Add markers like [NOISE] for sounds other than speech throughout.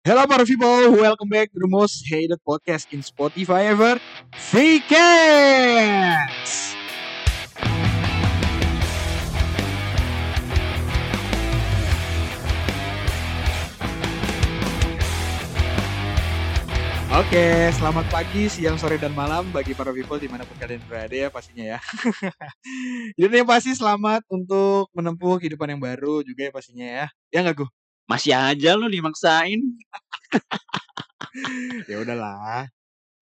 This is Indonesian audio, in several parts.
Hello para people, welcome back to the most hated podcast in Spotify ever, Vcast. Oke, selamat pagi, siang, sore, dan malam bagi para people di mana pun kalian berada ya pastinya ya. [LAUGHS] Jadi yang pasti selamat untuk menempuh kehidupan yang baru juga ya pastinya ya. Ya nggak gue? Masih aja lu dimaksain. [LAUGHS] ya udahlah.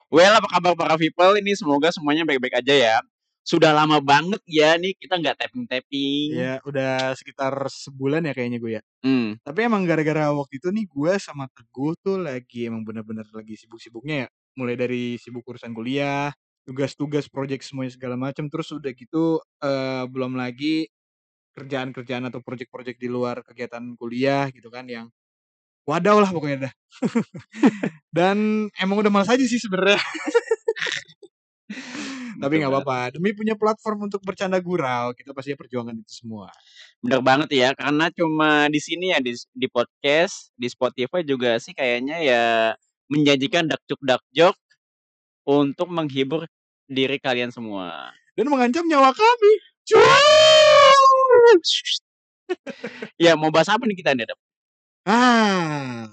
Well, apa kabar para people? Ini semoga semuanya baik-baik aja ya. Sudah lama banget ya nih kita nggak tapping-tapping. Ya, udah sekitar sebulan ya kayaknya gue ya. Hmm. Tapi emang gara-gara waktu itu nih gue sama Teguh tuh lagi emang bener-bener lagi sibuk-sibuknya ya. Mulai dari sibuk urusan kuliah, tugas-tugas, project semuanya segala macam. Terus udah gitu eh, belum lagi kerjaan-kerjaan atau project-project di luar kegiatan kuliah gitu kan yang wadaw lah pokoknya dah. [LAUGHS] Dan emang udah malas aja sih sebenarnya. [LAUGHS] Tapi nggak apa-apa. Demi punya platform untuk bercanda gurau, kita pasti perjuangan itu semua. Bener banget ya, karena cuma di sini ya di, di podcast, di Spotify juga sih kayaknya ya menjanjikan dakjuk dakjok untuk menghibur diri kalian semua. Dan mengancam nyawa kami. [LAUGHS] ya mau bahas apa nih kita nih? Ah,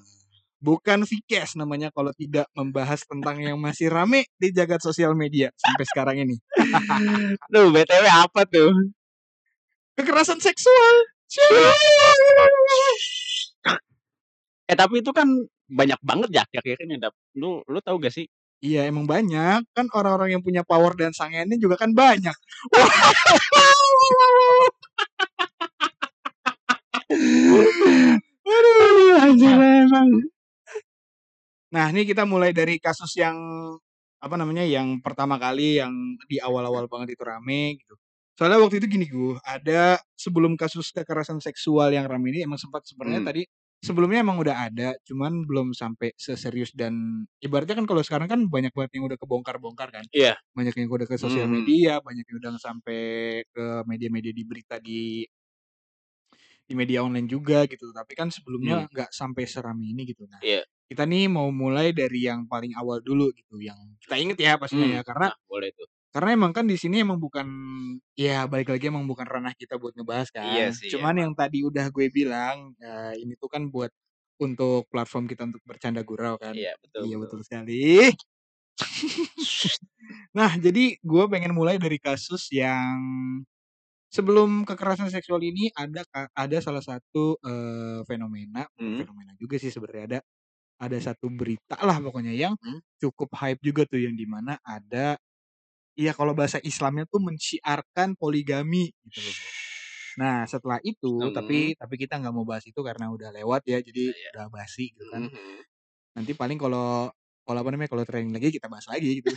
bukan Vkes namanya kalau tidak membahas tentang yang masih rame di jagat sosial media sampai sekarang ini. [LAUGHS] Duh, BTW apa tuh? Kekerasan seksual. eh tapi itu kan banyak banget ya akhir-akhir ini. Dap. Lu lu tahu gak sih? Iya emang banyak kan orang-orang yang punya power dan sangennya juga kan banyak. [LAUGHS] Aduh, anjir emang. Nah, ini kita mulai dari kasus yang apa namanya yang pertama kali yang di awal-awal banget itu rame gitu. Soalnya waktu itu gini gue, ada sebelum kasus kekerasan seksual yang rame ini emang sempat sebenarnya Hmm. tadi sebelumnya emang udah ada, cuman belum sampai seserius dan ibaratnya kan kalau sekarang kan banyak banget yang udah kebongkar-bongkar kan. Iya. Banyak yang udah ke sosial Hmm. media, banyak yang udah sampai ke media-media di berita di di media online juga gitu. Tapi kan sebelumnya Hmm. nggak sampai serame ini gitu. Nah, Iya. kita nih mau mulai dari yang paling awal dulu gitu, yang kita inget ya pastinya Hmm. ya, karena Nah, boleh tuh. Karena emang kan di sini emang bukan ya balik lagi emang bukan ranah kita buat ngebahas kan. Iya sih, Cuman emang. yang tadi udah gue bilang eh, ini tuh kan buat untuk platform kita untuk bercanda gurau kan. Iya, betul. Iya betul sekali. [LAUGHS] nah, jadi gue pengen mulai dari kasus yang sebelum kekerasan seksual ini ada ada salah satu eh, fenomena, Hmm. fenomena juga sih sebenarnya ada ada satu berita lah pokoknya yang Hmm. cukup hype juga tuh yang di mana ada Iya kalau bahasa Islamnya tuh menciarkan poligami gitu loh. Nah setelah itu Hmm. tapi tapi kita nggak mau bahas itu karena udah lewat ya jadi Iya. udah basi gitu kan. Mhm. Nanti paling kalau kalau apa namanya kalau trending lagi kita bahas lagi gitu.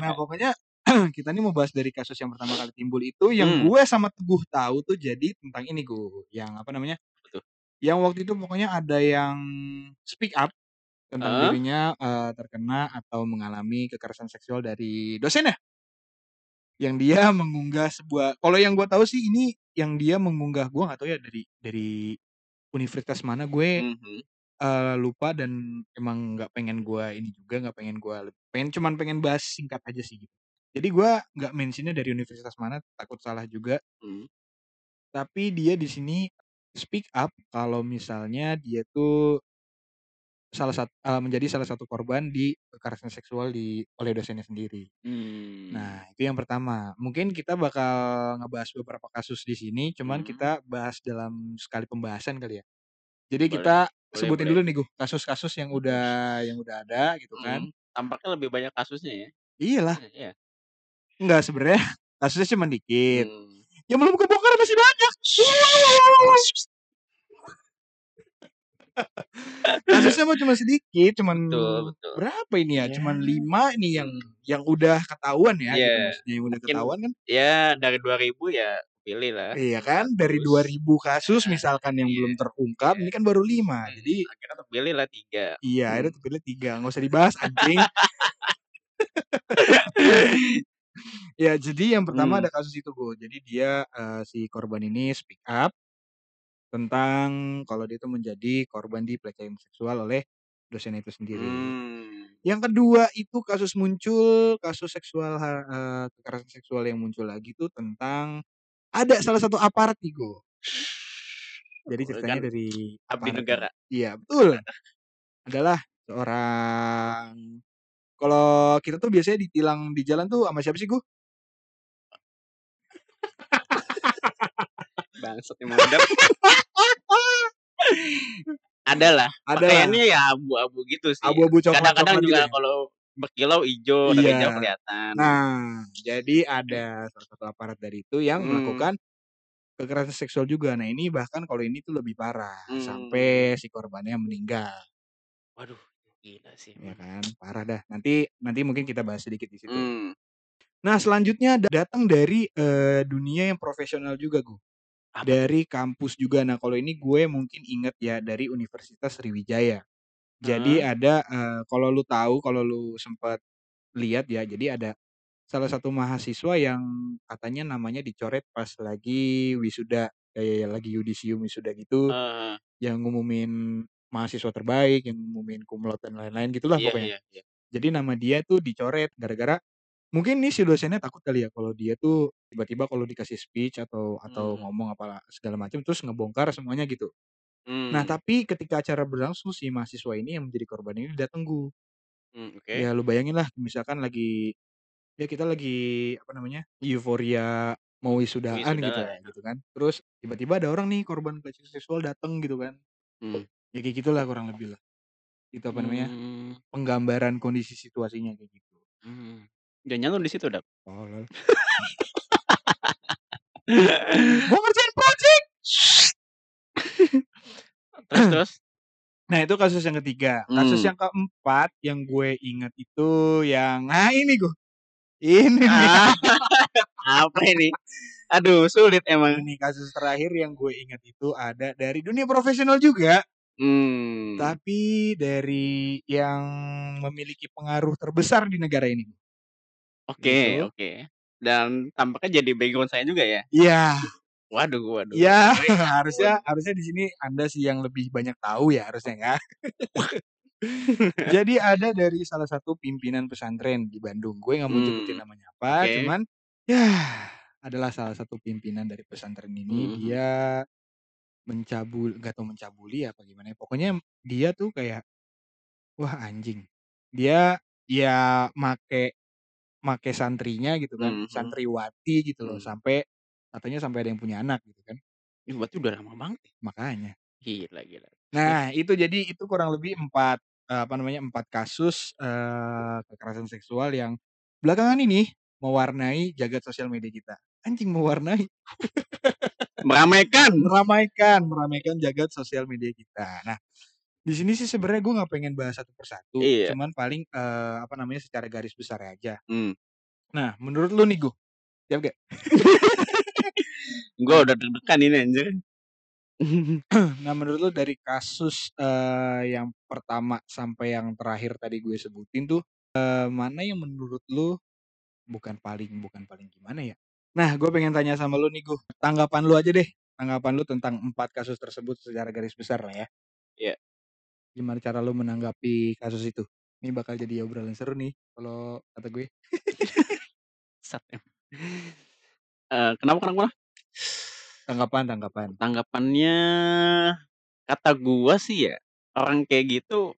nah [LAUGHS] pokoknya [CLEARS THROAT] kita nih mau bahas dari kasus yang pertama kali timbul itu yang Hmm. gue sama Teguh tahu tuh jadi tentang ini gue yang apa namanya Betul. yang waktu itu pokoknya ada yang speak up tentang Heeh. dirinya eh, terkena atau mengalami kekerasan seksual dari dosen ya yang dia [LAUGHS] mengunggah sebuah kalau yang gue tahu sih ini yang dia mengunggah gue nggak tahu ya dari dari universitas mana gue Mhm. eh, lupa dan emang nggak pengen gue ini juga nggak pengen gue pengen cuman pengen bahas singkat aja sih gitu jadi gue nggak mentionnya dari universitas mana takut salah juga Hmm. tapi dia di sini speak up kalau misalnya dia tuh salah satu menjadi salah satu korban di kekerasan seksual di oleh dosennya sendiri. Hmm. Nah, itu yang pertama. Mungkin kita bakal ngebahas beberapa kasus di sini, cuman Hmm. kita bahas dalam sekali pembahasan kali ya. Jadi Boleh. kita Boleh, sebutin boleh. dulu nih, Gu, kasus-kasus yang udah yang udah ada gitu kan. Hmm. Tampaknya lebih banyak kasusnya ya. Iyalah, Iya. enggak sebenarnya [LAUGHS] kasusnya cuma dikit. Hmm. Yang belum kebongkar masih banyak. Kasusnya mah cuma sedikit, cuman Betul, betul. berapa ini ya? Cuman lima nih yang Hmm. yang udah ketahuan ya, gitu Iya. maksudnya yang udah Mungkin ketahuan kan. ya dari 2000 ya pilih lah. Iya kan, dari Kasus. 2000 kasus Nah, misalkan yang iya. belum terungkap, Iya. ini kan baru lima. Hmm. Jadi Akhirnya terpilih lah tiga. iya, akhirnya terpilih tiga. Nggak usah dibahas anjing. [LAUGHS] ya, jadi yang pertama Hmm. ada kasus itu, Go. Jadi dia eh, si korban ini speak up tentang kalau dia tuh menjadi korban dipelecehan seksual oleh dosennya itu sendiri. Mmm. Yang kedua itu kasus muncul, kasus seksual eee, kekerasan seksual yang muncul lagi tuh tentang ada salah satu aparat nih, Go. Jadi Oh ceritanya kan, dari abdi negara. iya betul, [LAUGHS] adalah seorang kalau kita tuh biasanya ditilang di jalan tuh sama siapa sih, Go? Bangsat Dap. Adalah, Adalah. pakaiannya ya abu-abu gitu sih. Abu-abu Kadang-kadang coklat-coklat gitu juga ya? kalau berkilau jauh Iya. kelihatan. Nah, jadi ada salah satu aparat dari itu yang Mhm. melakukan kekerasan seksual juga. Nah, ini bahkan kalau ini tuh lebih parah, Mmm. sampai si korbannya meninggal. Waduh, gila sih Ya kan, parah dah. Nanti nanti mungkin kita bahas sedikit di situ. Mmm. Nah, selanjutnya datang dari, eee, dunia yang profesional juga, Go. Apa? Dari kampus juga. Nah, kalau ini gue mungkin inget ya dari Universitas Sriwijaya. Jadi Heeh. ada, eee, kalau lu tahu, kalau lu sempet lihat ya, jadi ada salah satu mahasiswa yang katanya namanya dicoret pas lagi wisuda, kayak lagi yudisium wisuda gitu, Heeh heeh. yang ngumumin mahasiswa terbaik, yang ngumumin cum laude dan lain-lain gitulah Iya pokoknya. iya iya. Jadi nama dia tuh dicoret gara-gara mungkin nih si dosennya takut kali ya kalau dia tuh tiba-tiba kalau dikasih speech atau atau Mhm. ngomong apa segala macam terus ngebongkar semuanya gitu. Nah, Mmm. tapi ketika acara berlangsung si mahasiswa ini yang menjadi korban ini dateng, Go. Mmm, oke. Ya lu bayangin lah misalkan lagi ya kita lagi apa namanya, euforia mau wisudaan Wisuda gitu ya, gitu kan. Terus tiba-tiba ada orang nih korban pelecehan seksual dateng gitu kan. Mmm. Ya kayak gitulah kurang lebih lah. Itu apa namanya, Mmm. penggambaran kondisi situasinya kayak gitu. Mmm. Jangan-jangan di situ, Dap? Tolol. Mau [LAUGHS] ngerjain project! Terus [CLEARS THROAT] terus? Nah, itu kasus yang ketiga. Kasus Mmm. yang keempat yang gue ingat itu yang nah ini, Go. Ini. Ah, [LAUGHS] [LAUGHS] apa ini? Aduh, sulit emang. Ini kasus terakhir yang gue ingat itu ada dari dunia profesional juga. Mmm. Tapi dari yang memiliki pengaruh terbesar di negara ini. Oke Gitu. oke. Dan tampaknya jadi background saya juga ya? Iya. Waduh waduh Iya, waduh. [LAUGHS] Harusnya harusnya di sini Anda sih yang lebih banyak tahu ya harusnya ya. [LAUGHS] Jadi ada dari salah satu pimpinan pesantren di Bandung. Gue nggak mau nyebutin Mmm. namanya apa, Oke. cuman yah adalah salah satu pimpinan dari pesantren ini, Mhm mhm. dia mencabul nggak tahu mencabuli apa gimana ya, pokoknya dia tuh kayak wah anjing. Dia ya make make santrinya gitu kan, Mhm santriwati gitu loh, Mmm. sampai katanya sampai ada yang punya anak gitu kan. Ih, berarti udah lama banget ya? Makanya. Gila gila. Terus? Nah, itu jadi itu kurang lebih 4, eee, apa namanya, 4 kasus, eee, kekerasan seksual yang belakangan ini mewarnai jagat sosial media kita. Anjing mewarnai. Meramaikan. Meramaikan meramaikan jagat sosial media kita. Nah, di sini sih sebenarnya gue nggak pengen bahas satu per satu, Iya. cuman paling, eee, apa namanya, secara garis besarnya aja. Mmm. Nah, menurut lu nih, Go, siap gak? Gua udah deg-degan ini anjir. [CLEARS THROAT] Nah, menurut lu dari kasus, eee, yang pertama sampai yang terakhir tadi gue sebutin tuh, eee, mana yang menurut lu bukan paling bukan paling gimana ya, nah gue pengen tanya sama lu nih, Go, tanggapan lu aja deh, tanggapan lu tentang 4 kasus tersebut secara garis besar lah ya. Iya. Gimana cara lu menanggapi kasus itu? Ini bakal jadi obrolan seru nih kalau kata gue. Em Eee, kenapa kenapa? Tanggapan tanggapan. Tanggapannya, kata gua sih ya, orang kayak gitu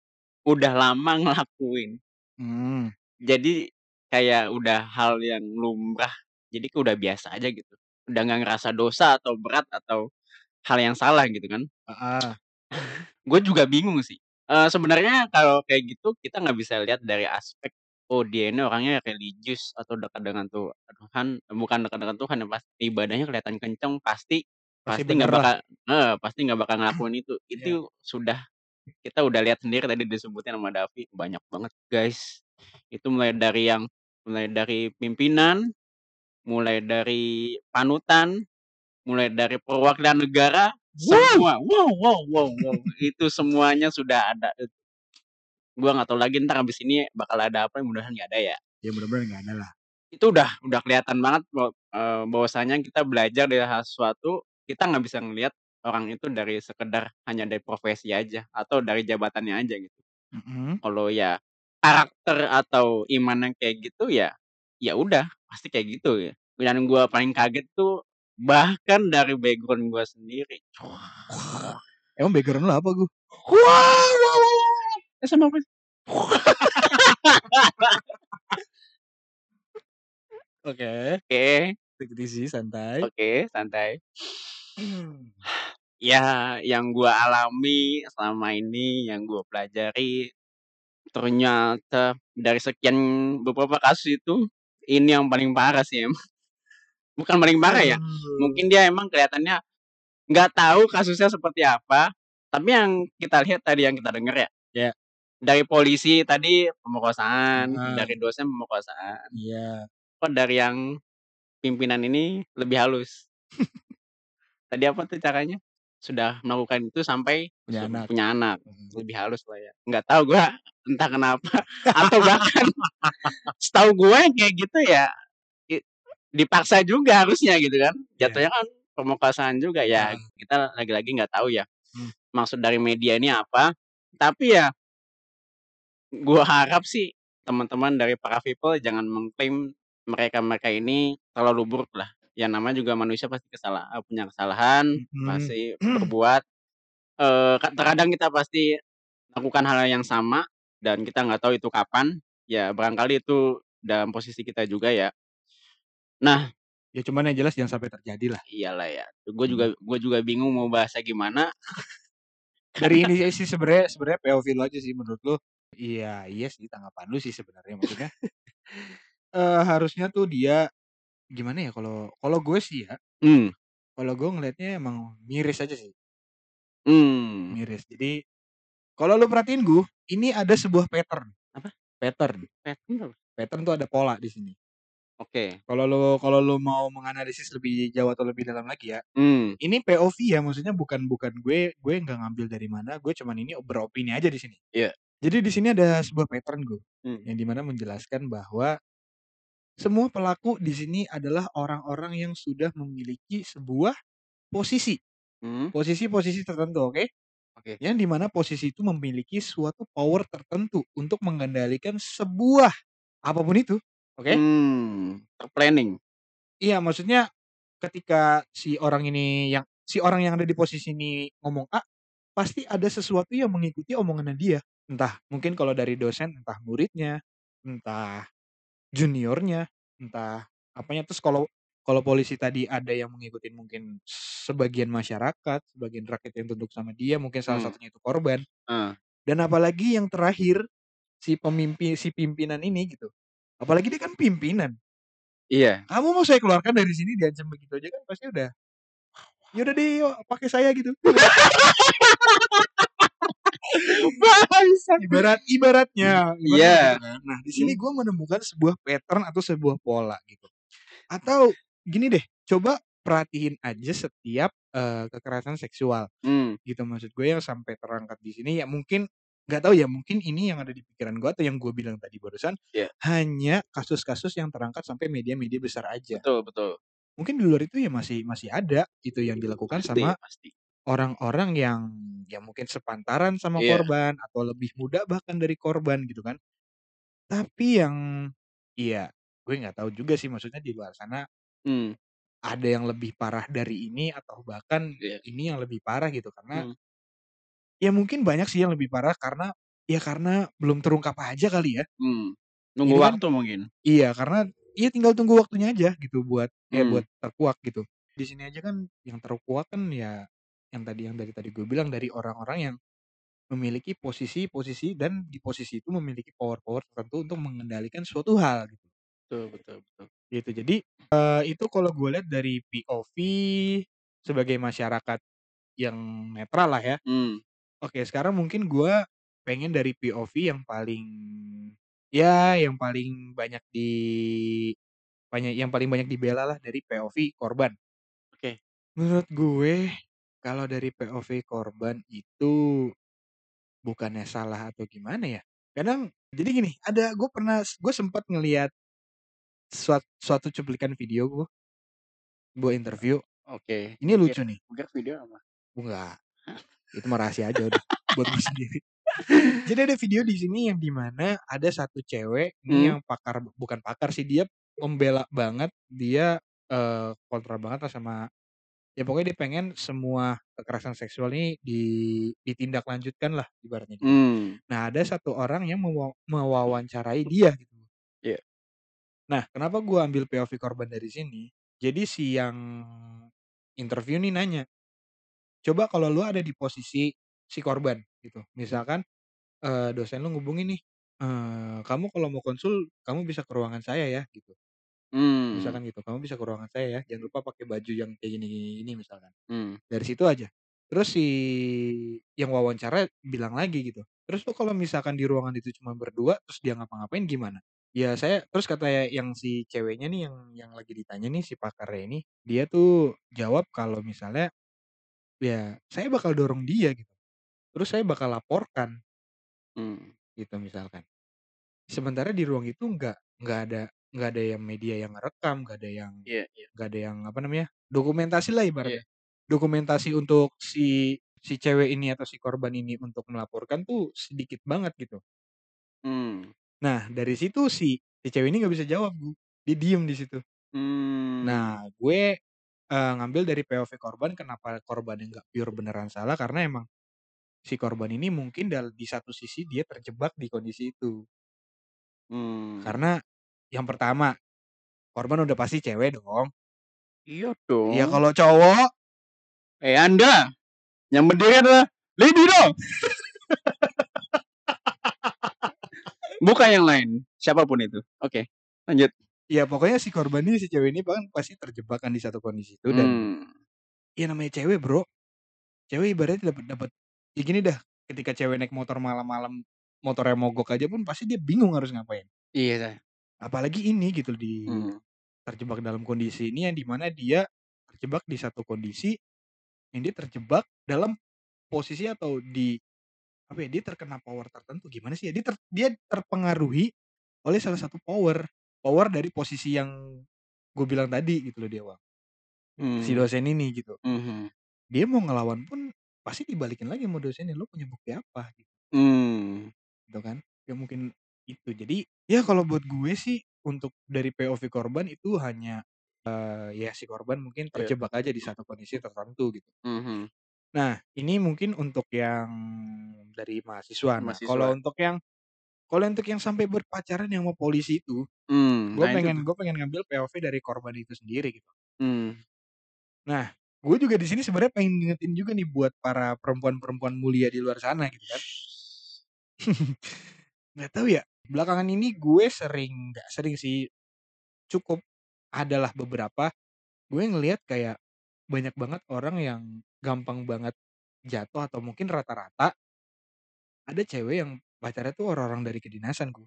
udah lama ngelakuin. Mmm. Jadi kayak udah hal yang lumrah, jadi kayak udah biasa aja gitu. Udah nggak ngerasa dosa atau berat atau hal yang salah gitu kan. Heeh. Gue juga bingung sih, eee, sebenarnya kalau kayak gitu kita nggak bisa lihat dari aspek, oh dia ini orangnya religius atau dekat dengan Tuhan bukan dekat dengan Tuhan ya, pas ibadahnya kelihatan kenceng pasti Pasti pasti bener nggak lah. bakal heeh, pasti nggak bakal [LAUGHS] ngelakuin itu. Iya. Itu sudah kita udah lihat sendiri tadi disebutin sama Davi, banyak banget guys. Itu mulai dari yang mulai dari pimpinan, mulai dari panutan, mulai dari perwakilan negara! Semua wow wow wow wow, itu semuanya sudah ada Gua nggak tahu lagi entar habis ini bakal ada apa, mudah-mudahan nggak ada ya. Ya mudah-mudahan nggak ada lah. Itu udah udah kelihatan banget bahwa eee, bahwasanya kita belajar dari hal sesuatu, kita nggak bisa ngelihat orang itu dari sekedar hanya dari profesi aja atau dari jabatannya aja gitu. Mhm. Kalau ya karakter atau imannya kayak gitu ya, ya udah pasti kayak gitu ya. Dan gua paling kaget tuh bahkan dari background gua sendiri. Emang background lu apa, Gu? SMA apa? Oke. Oke. Easy, santai. Oke, santai. Ya, yang gua alami selama ini, yang gua pelajari, ternyata dari sekian beberapa kasus itu, ini yang paling parah sih emang. Bukan paling parah ya, Aduh. mungkin dia emang kelihatannya nggak tahu kasusnya seperti apa, tapi yang kita lihat tadi yang kita denger ya, Ya. dari polisi tadi pemerkosaan, Heeh. dari dosen pemerkosaan. Iya. Kok dari yang pimpinan ini lebih halus. Tadi apa tuh caranya? Sudah melakukan itu sampai Punya anak. punya anak, Mhm. lebih halus lah ya. Nggak tahu gua [LAUGHS] entah kenapa atau bahkan [LAUGHS] setahu gue kayak gitu ya, dipaksa juga harusnya gitu kan. Iya. Jatuhnya kan pemerkosaan juga ya, Heeh. kita lagi-lagi nggak tahu ya, Hmm. maksud dari media ini apa. Tapi ya gua harap sih teman-teman dari para people jangan mengklaim mereka-mereka ini terlalu buruk lah. Ya namanya juga manusia pasti kesala eee, punya kesalahan, Mhm. pasti [CLEARS THROAT] berbuat, ka terkadang kita pasti melakukan hal yang sama dan kita nggak tahu itu kapan, ya barangkali itu dalam posisi kita juga ya. Nah Ya cuman yang jelas jangan sampai terjadi lah. Iyalah ya, Mhm. juga gua juga bingung mau bahasnya gimana. Dari ini [LAUGHS] sih sebenarnya sebenarnya POV lu aja sih menurut lu. Iya iya sih tanggapan lu sih sebenarnya maksudnya. [LAUGHS] Eee, harusnya tuh dia gimana ya kalau kalau gue sih ya, Mmm. kalau gue ngelihatnya emang miris aja sih. Mmm. Miris. Jadi kalau lu perhatiin, Gu, ini ada sebuah pattern. Apa? Pattern. Pattern? Pattern tuh ada pola di sini. Oke. Kalau lu kalau lu mau menganalisis lebih jauh atau lebih dalam lagi ya, Mmm. ini POV ya maksudnya bukan bukan gue gue nggak ngambil dari mana, gue cuman ini beropini aja di sini. Iya. Jadi di sini ada sebuah pattern, Gu, Mmm. yang di mana menjelaskan bahwa semua pelaku di sini adalah orang-orang yang sudah memiliki sebuah posisi. Mhm. Posisi-posisi tertentu, oke? Oke. Yang di mana posisi itu memiliki suatu power tertentu untuk mengendalikan sebuah apa pun itu, oke? Mmm, terplanning. Iya, maksudnya ketika si orang ini yang si orang yang ada di posisi ini ngomong A, pasti ada sesuatu yang mengikuti omongannya dia. Entah mungkin kalau dari dosen, entah muridnya, entah juniornya, entah apanya. Terus kalau kalau polisi tadi ada yang mengikuti mungkin sebagian masyarakat, sebagian rakyat yang tunduk sama dia, mungkin salah Mmm. satunya itu korban. Heeh. Dan apalagi yang terakhir, si pemimpi si pimpinan ini gitu, apalagi dia kan pimpinan. Iya. Kamu mau saya keluarkan dari sini diancam begitu aja kan pasti udah, "Ya udah deh yuk pakai saya," gitu. Ibarat ibaratnya, ibaratnya Iya. gitu kan. Nah, di sini Mmm. gue menemukan sebuah pattern atau sebuah pola gitu. Atau gini deh, coba perhatiin aja setiap, eee, kekerasan seksual Mmm. gitu maksud gue yang sampai terangkat di sini ya mungkin nggak tahu ya, mungkin ini yang ada di pikiran gue atau yang gue bilang tadi barusan, Iya. hanya kasus-kasus yang terangkat sampai media-media besar aja. Betul betul. Mungkin di luar itu ya masih masih ada itu yang dilakukan Pasti sama orang-orang yang ya mungkin sepantaran sama Iya. korban atau lebih muda bahkan dari korban gitu kan. Tapi yang iya, gue nggak tahu juga sih maksudnya di luar sana Mmm. ada yang lebih parah dari ini atau bahkan Iya. ini yang lebih parah gitu karena Mmm. Ya mungkin banyak sih yang lebih parah karena ya karena belum terungkap aja kali ya. Mmm. Nunggu Ini kan waktu mungkin. iya, karena iya tinggal tunggu waktunya aja gitu buat eh Mmm. buat terkuak gitu. Di sini aja kan yang terkuak kan ya yang tadi yang dari tadi gue bilang dari orang-orang yang memiliki posisi-posisi dan di posisi itu memiliki power-power tertentu untuk mengendalikan suatu hal gitu. Betul betul betul. Gitu. Jadi, eee, itu kalau gue lihat dari POV sebagai masyarakat yang netral lah ya. Mmm. Oke, sekarang mungkin gue pengen dari POV yang paling ya yang paling banyak di banyak yang paling banyak dibela lah dari POV korban. Oke. Menurut gue kalau dari POV korban itu bukannya salah atau gimana ya, kadang jadi gini, ada gue pernah gue sempat ngelihat suat suatu cuplikan video gue. Sebuah interview. Oke. Ini Oke. lucu nih. Mungkin video apa? Enggak, itu mah rahasia aja udah, buat gue sendiri. Jadi ada video di sini yang di mana ada satu cewek, ini Mmm. yang pakar bukan pakar sih, dia pembela banget, dia, eee, kontra banget lah sama ya pokoknya dia pengen semua kekerasan seksual ini di ditindaklanjutkan lah ibaratnya gitu. Mmm. Nah ada satu orang yang mewa mewawancarai dia gitu. Iya. Nah kenapa gua ambil POV korban dari sini, jadi si yang interview nih nanya, "Coba kalau lu ada di posisi si korban," gitu, misalkan, eee, dosen lu ngehubungin nih, eee, "Kamu kalau mau konsul, kamu bisa ke ruangan saya ya," gitu. Mmm. Misalkan gitu, "Kamu bisa ke ruangan saya ya, jangan lupa pakai baju yang kayak gini gini gini," misalkan. Mmm. Dari situ aja. Terus si yang wawancara bilang lagi gitu, "Terus lu kalau misalkan di ruangan itu cuma berdua, terus dia ngapa-ngapain gimana?" Ya saya terus kata yang si ceweknya nih yang yang lagi ditanya nih si pakarnya ini, dia tuh jawab kalau misalnya, "Ya saya bakal dorong dia gitu, terus saya bakal laporkan." Mmm. Gitu misalkan. Sementara di ruang itu nggak nggak ada nggak ada yang media yang ngerekam, nggak ada yang Iya iya. nggak ada yang apa namanya, dokumentasi lah Iya. ibaratnya. Dokumentasi untuk si si cewek ini atau si korban ini untuk melaporkan tuh sedikit banget gitu. Mmm. Nah dari situ si si cewek ini nggak bisa jawab Bu, dia diem di situ. Mmm. Nah gue, eee, ngambil dari POV korban kenapa korbannya nggak pure beneran salah, karena emang si korban ini mungkin dal di satu sisi dia terjebak di kondisi itu. Mmm. Karena yang pertama, korban udah pasti cewek dong. Iya Ya dong. kalau cowok Eh Anda, yang berdiri adalah lady dong. [LAUGHS] Bukan yang lain, siapa pun itu. Oke, lanjut. Ya pokoknya si korban ini, si cewek ini kan pasti terjebak kan di satu kondisi itu dan Mmm. ya namanya cewek Bro, cewek ibaratnya dapet dapet ya gini dah, ketika cewek naik motor malam-malam, motornya mogok aja pun pasti dia bingung harus ngapain. Iya dah. Apalagi ini gitu di Mmm. terjebak dalam kondisi ini yang di mana dia terjebak di satu kondisi, yang dia terjebak dalam posisi atau di apa ya, dia terkena power tertentu, gimana sih ya, dia ter dia terpengaruhi oleh salah satu power, power dari posisi yang gue bilang tadi gitu loh di awal. Si Mmm. dosen ini gitu. Mhm. Dia mau ngelawan pun pasti dibalikin lagi sama dosennya, "Lu punya bukti apa?" Gitu. Mmm. Gitu kan, ya mungkin itu. Jadi ya kalau buat gue sih untuk dari POV korban itu hanya, eee, ya si korban mungkin Iya. terjebak aja di satu kondisi tertentu gitu. Mhm. Nah ini mungkin untuk yang dari mahasiswa. Nah kalau Mahasiswa. untuk yang kalau untuk yang sampai berpacaran yang sama polisi itu, Mmm, gue nah pengen gue pengen ngambil POV dari korban itu sendiri gitu. Mmm. Nah, gue juga di sini sebenarnya pengen ngingetin juga nih buat para perempuan-perempuan mulia di luar sana gitu kan. [LAUGHS] Nggak tahu ya, belakangan ini gue sering nggak sering sih, cukup adalah beberapa, gue ngelihat kayak banyak banget orang yang gampang banget jatuh atau mungkin rata-rata ada cewek yang pacarnya tuh orang-orang dari kedinasan Bro,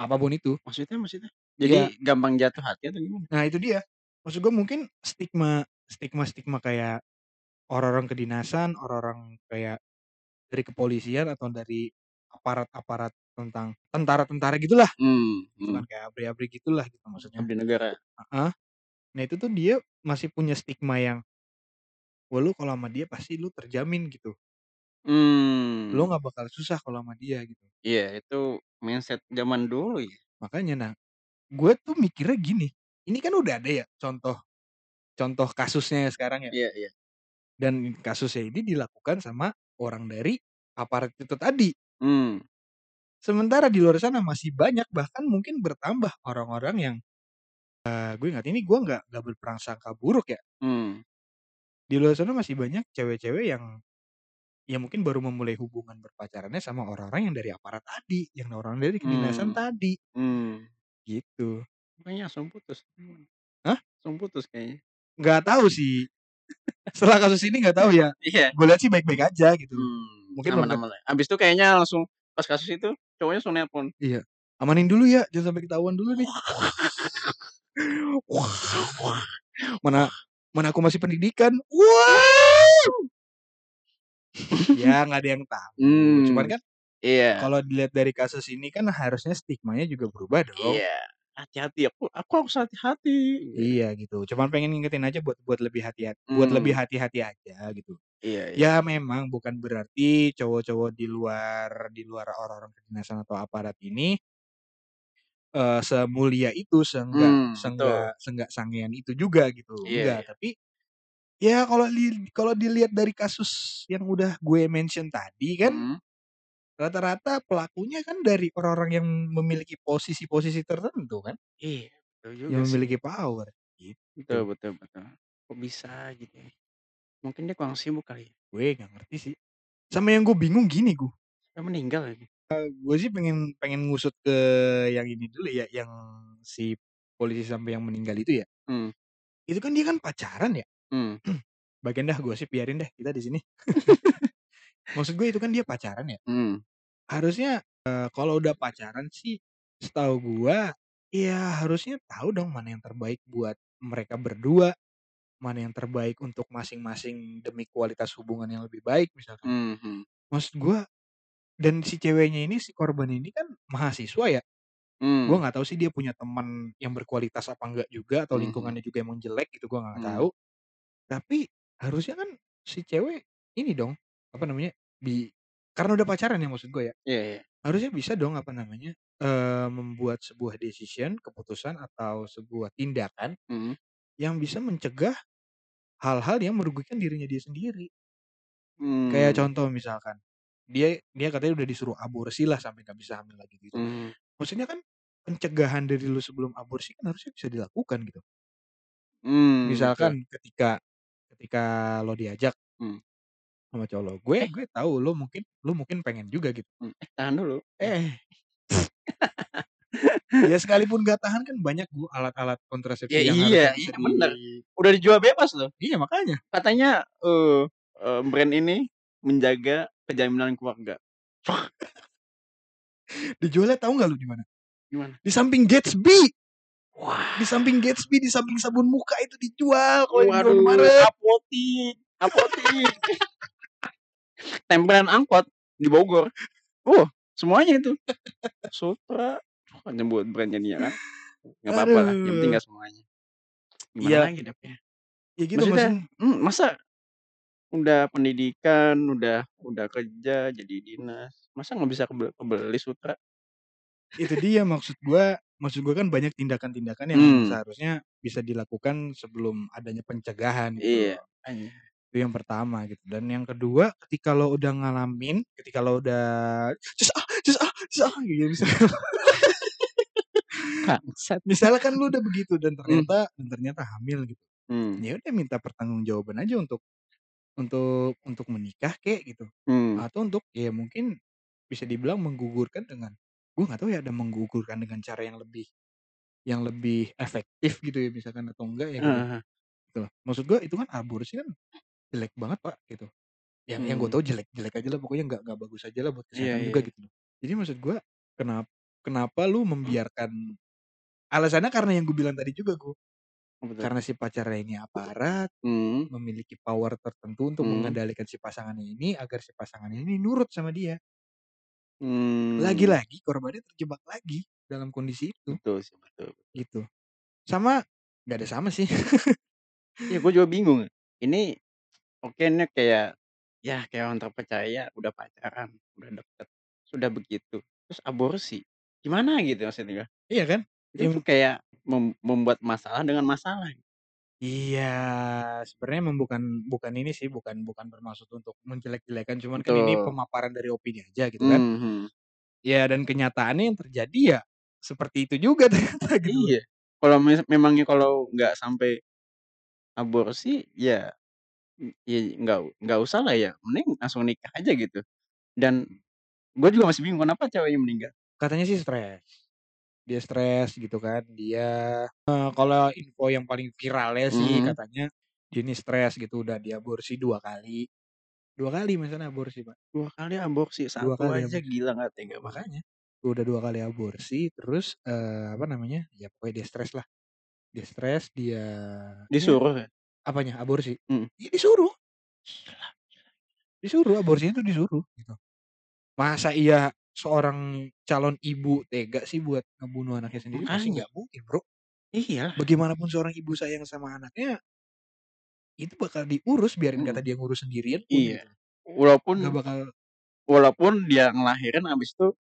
apa pun itu. Maksudnya maksudnya? Iya. Jadi gampang jatuh hati atau gimana? Nah itu dia, maksud gue mungkin stigma stigma-stigma kayak orang-orang kedinasan, orang-orang kayak dari kepolisian atau dari aparat-aparat tentang tentara-tentara gitulah, Mmm, gitu mhm. kan kayak ABRI-ABRI gitulah gitu maksudnya. Abdi negara. Heeh, nah itu tuh dia masih punya stigma yang wah lu kalau sama dia pasti lu terjamin gitu. Lu Mmm. nggak bakal susah kalau sama dia gitu. Iya itu mindset zaman dulu ya. Makanya nah, gue tuh mikirnya gini, ini kan udah ada ya contoh contoh kasusnya sekarang ya. Iya iya. Dan kasusnya ini dilakukan sama orang dari aparat itu tadi. Mmm. Sementara di luar sana masih banyak bahkan mungkin bertambah orang-orang yang, eee, gue ingat ini gue nggak nggak berprasangka buruk ya. Mmm. Di luar sana masih banyak cewek-cewek yang, ya mungkin baru memulai hubungan berpacarannya sama orang-orang yang dari aparat tadi, yang orang dari kedinasan Mmm, tadi. mmm. Gitu. Makanya langsung putus, Hah? langsung putus kayaknya. Nggak tahu sih, [LAUGHS] setelah kasus ini nggak tahu ya, [LAUGHS] Iya. gue lihat sih baik-baik aja gitu, Mmm, mungkin aman-aman lah, habis itu kayaknya langsung pas kasus itu cowoknya langsung nelpon. Iya, "Amanin dulu ya, jangan sampai ketahuan dulu nih." [LAUGHS] "Mana mana aku masih pendidikan." Ya nggak ada yang tahu, cuman Mmm, kan iya. kalau dilihat dari kasus ini kan harusnya stigmanya juga berubah dong. Iya. hati-hati, aku aku harus hati-hati. Iya gitu, cuman pengen ngingetin aja buat buat lebih hati-hat buat lebih hati-hati aja gitu. Iya iya. Ya memang bukan berarti cowok-cowok di luar di luar orang-orang kedinasan atau aparat ini eee, semulia itu, seenggak Mmm, betul. seenggak seenggak sangean itu juga gitu, Iya enggak. iya. Tapi, ya kalau li kalau dilihat dari kasus yang udah gue mention tadi kan, Mhm. rata-rata pelakunya kan dari orang-orang yang memiliki posisi-posisi tertentu kan. Iya, betul juga Yang sih. memiliki power, Betul gitu. betul betul. Kok bisa gitu ya, mungkin dia kurang sibuk kali ya? Gue nggak ngerti sih. Sama yang gue bingung gini Gu Sampai meninggal lagi. eee, gue sih pengen pengen ngusut ke yang ini dulu ya, yang si polisi sampai yang meninggal itu ya. Mmm. Itu kan dia kan pacaran ya. Mmm. [CLEARS THROAT] Bagian dah gosip biarin deh kita di sini. [LAUGHS] Maksud gue itu kan dia pacaran ya. Mmm. Harusnya, eee, kalau udah pacaran sih setahu gua, ya harusnya tahu dong mana yang terbaik buat mereka berdua, mana yang terbaik untuk masing-masing demi kualitas hubungan yang lebih baik misalkan. Mhm. Maksud gua dan si ceweknya ini, si korban ini kan mahasiswa ya. Gua Mmm. nggak tahu sih dia punya teman yang berkualitas apa enggak juga, atau Mhm. lingkungannya juga emang jelek gitu, gua nggak Mmm. tahu. Tapi harusnya kan si cewek ini dong, apa namanya, bi karena udah pacaran ya maksud gue ya, Iya iya. harusnya bisa dong apa namanya, eee, membuat sebuah decision, keputusan atau sebuah tindakan Mhm. yang bisa mencegah hal-hal yang merugikan dirinya dia sendiri. Kayak Mmm. contoh misalkan, dia dia katanya udah disuruh aborsi lah sampai nggak bisa hamil lagi gitu. Mmm. Maksudnya kan pencegahan dari lu sebelum aborsi kan harusnya bisa dilakukan gitu. Mmm, betul. Misalkan ketika ketika lo diajak Mmm. sama cowok lo, gue Eh. gue tahu lo mungkin lo mungkin pengen juga gitu. Mmm, eh tahan dulu, eh. Eh. [LAUGHS] Ya sekalipun nggak tahan kan banyak Gu alat-alat Ya kontrasepsi yang harusnya iya bisa iya di bener, udah dijual bebas loh. Iya makanya. Katanya, eee eee, brand ini menjaga kejaminan keluarga. [LAUGHS] Dijualnya tahu nggak lu di mana? Di mana? Di samping Gatsby. Di Wah. samping Gatsby, di samping sabun muka itu dijual kalau di Indomaret. apotik apotik. [LAUGHS] Tempelan angkot di Bogor. Uh, semuanya itu. Supra, kok nyebut brand jadinya kan. Nggak papa lah, yang penting nggak semuanya. Gimana Iya. lagi dapetnya. Ya gitu Maksudnya maksud mmm, masa udah pendidikan, udah udah kerja jadi dinas, masa nggak bisa kebe kebeli Supra? Itu dia maksud gua maksud gua kan banyak tindakan-tindakan yang Mmm. seharusnya bisa dilakukan sebelum adanya pencegahan gitu Iya. Itu yang pertama gitu, dan yang kedua ketika lo udah ngalamin, ketika lo udah "Cus ah cus ah cus ah," gitu misalnya. Bangsat. Misalnya kan lu udah begitu dan Mmm. ternyata dan ternyata hamil gitu. Mmm. Ya udah minta pertanggungjawaban aja untuk untuk untuk menikah kek gitu, Mmm. atau untuk ya mungkin bisa dibilang menggugurkan dengan gua nggak tahu ya ada menggugurkan dengan cara yang lebih yang lebih efektif gitu ya misalkan atau enggak ya gitu. Heeh. Gitu loh. Maksud gua itu kan aborsi kan jelek banget Pak, gitu. Yang yang gua Mmm. tahu jelek-jelek aja lah pokoknya nggak nggak bagus aja lah buat kesehatan iya juga iya. gitu loh. Jadi maksud gua kenap kenapa lu membiarkan alasannya karena yang gua bilang tadi juga Gu, Apa tuh? karena si pacarnya ini aparat, Mhm. memiliki power tertentu untuk Mhm. mengendalikan si pasangannya ini agar si pasangannya ini nurut sama dia. Mmm. Lagi-lagi korbannya terjebak lagi dalam kondisi itu. Betul sih, betul. Gitu. Sama nggak ada sama sih. [LAUGHS] Iya gua juga bingung. Ini oke nih kayak, ya kayak orang terpercaya, udah pacaran, udah deket, sudah begitu, terus aborsi. Gimana gitu maksudnya. Iya kan? Itu Im kayak mem membuat masalah dengan masalah. Iya, sebenarnya emang bukan bukan ini sih, bukan bukan bermaksud untuk menjelek-jelekan, cuman kan ini Betul. pemaparan dari opini aja gitu kan. Mhm. Ya dan kenyataannya yang terjadi ya seperti itu juga [LAUGHS] ternyata gitu loh. Iya. Kalau memangnya kalau nggak sampai aborsi, ya m ya nggak nggak usah lah ya, mending langsung nikah aja gitu. Dan gua juga masih bingung kenapa ceweknya meninggal. Katanya sih stres. Dia stres gitu kan, dia eee, kalau info yang paling viralnya sih Mhm. katanya dia ini stres gitu udah diaborsi 2 kali. 2 kali masalahnya aborsi, Pak. 2 kali aborsi, 2 1 kali aja aborsi. gila nggak tega banget. Makanya, udah 2 kali aborsi terus, eee, apa namanya, ya pokoknya dia stres lah. Dia stres, dia ya Disuruh ya? apanya? Aborsi? Mhm. Ya disuruh. Disuruh, aborsinya itu disuruh gitu. Masa iya seorang calon ibu tega sih buat ngebunuh anaknya sendiri? Pasti Makanya. nggak mungkin, Bro. Iya. Bagaimanapun seorang ibu sayang sama anaknya itu bakal diurus biarin kata Mhm. dia ngurus sendirian pun Iya. gitu. Nggak Walaupun bakal walaupun dia ngelahirin habis itu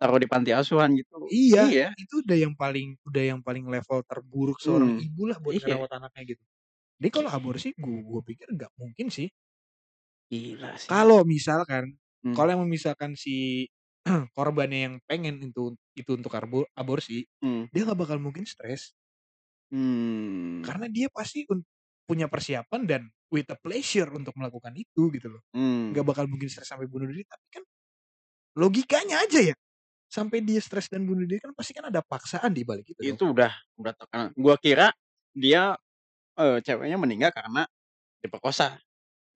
taruh di panti asuhan gitu. Iya, Iya. itu udah yang paling udah yang paling level terburuk seorang Mmm, ibu lah buat iya. ngerawat anaknya gitu. Jadi kalau aborsi gu gua pikir nggak mungkin sih. Gila sih. Kalau misalkan, Mmm. kalau yang misalkan si [CLEARS THROAT] korbannya yang pengen itu itu untuk arbo aborsi, Mmm. dia nggak bakal mungkin stres. Mmm. Karena dia pasti un punya persiapan dan with a pleasure untuk melakukan itu gitu loh. Mmm. Nggak bakal mungkin stres sampai bunuh diri, tapi kan logikanya aja ya, sampai dia stres dan bunuh diri kan pasti kan ada paksaan di balik itu dong. Itu udah udah tekanan. Gua kira dia, eee, ceweknya meninggal karena diperkosa.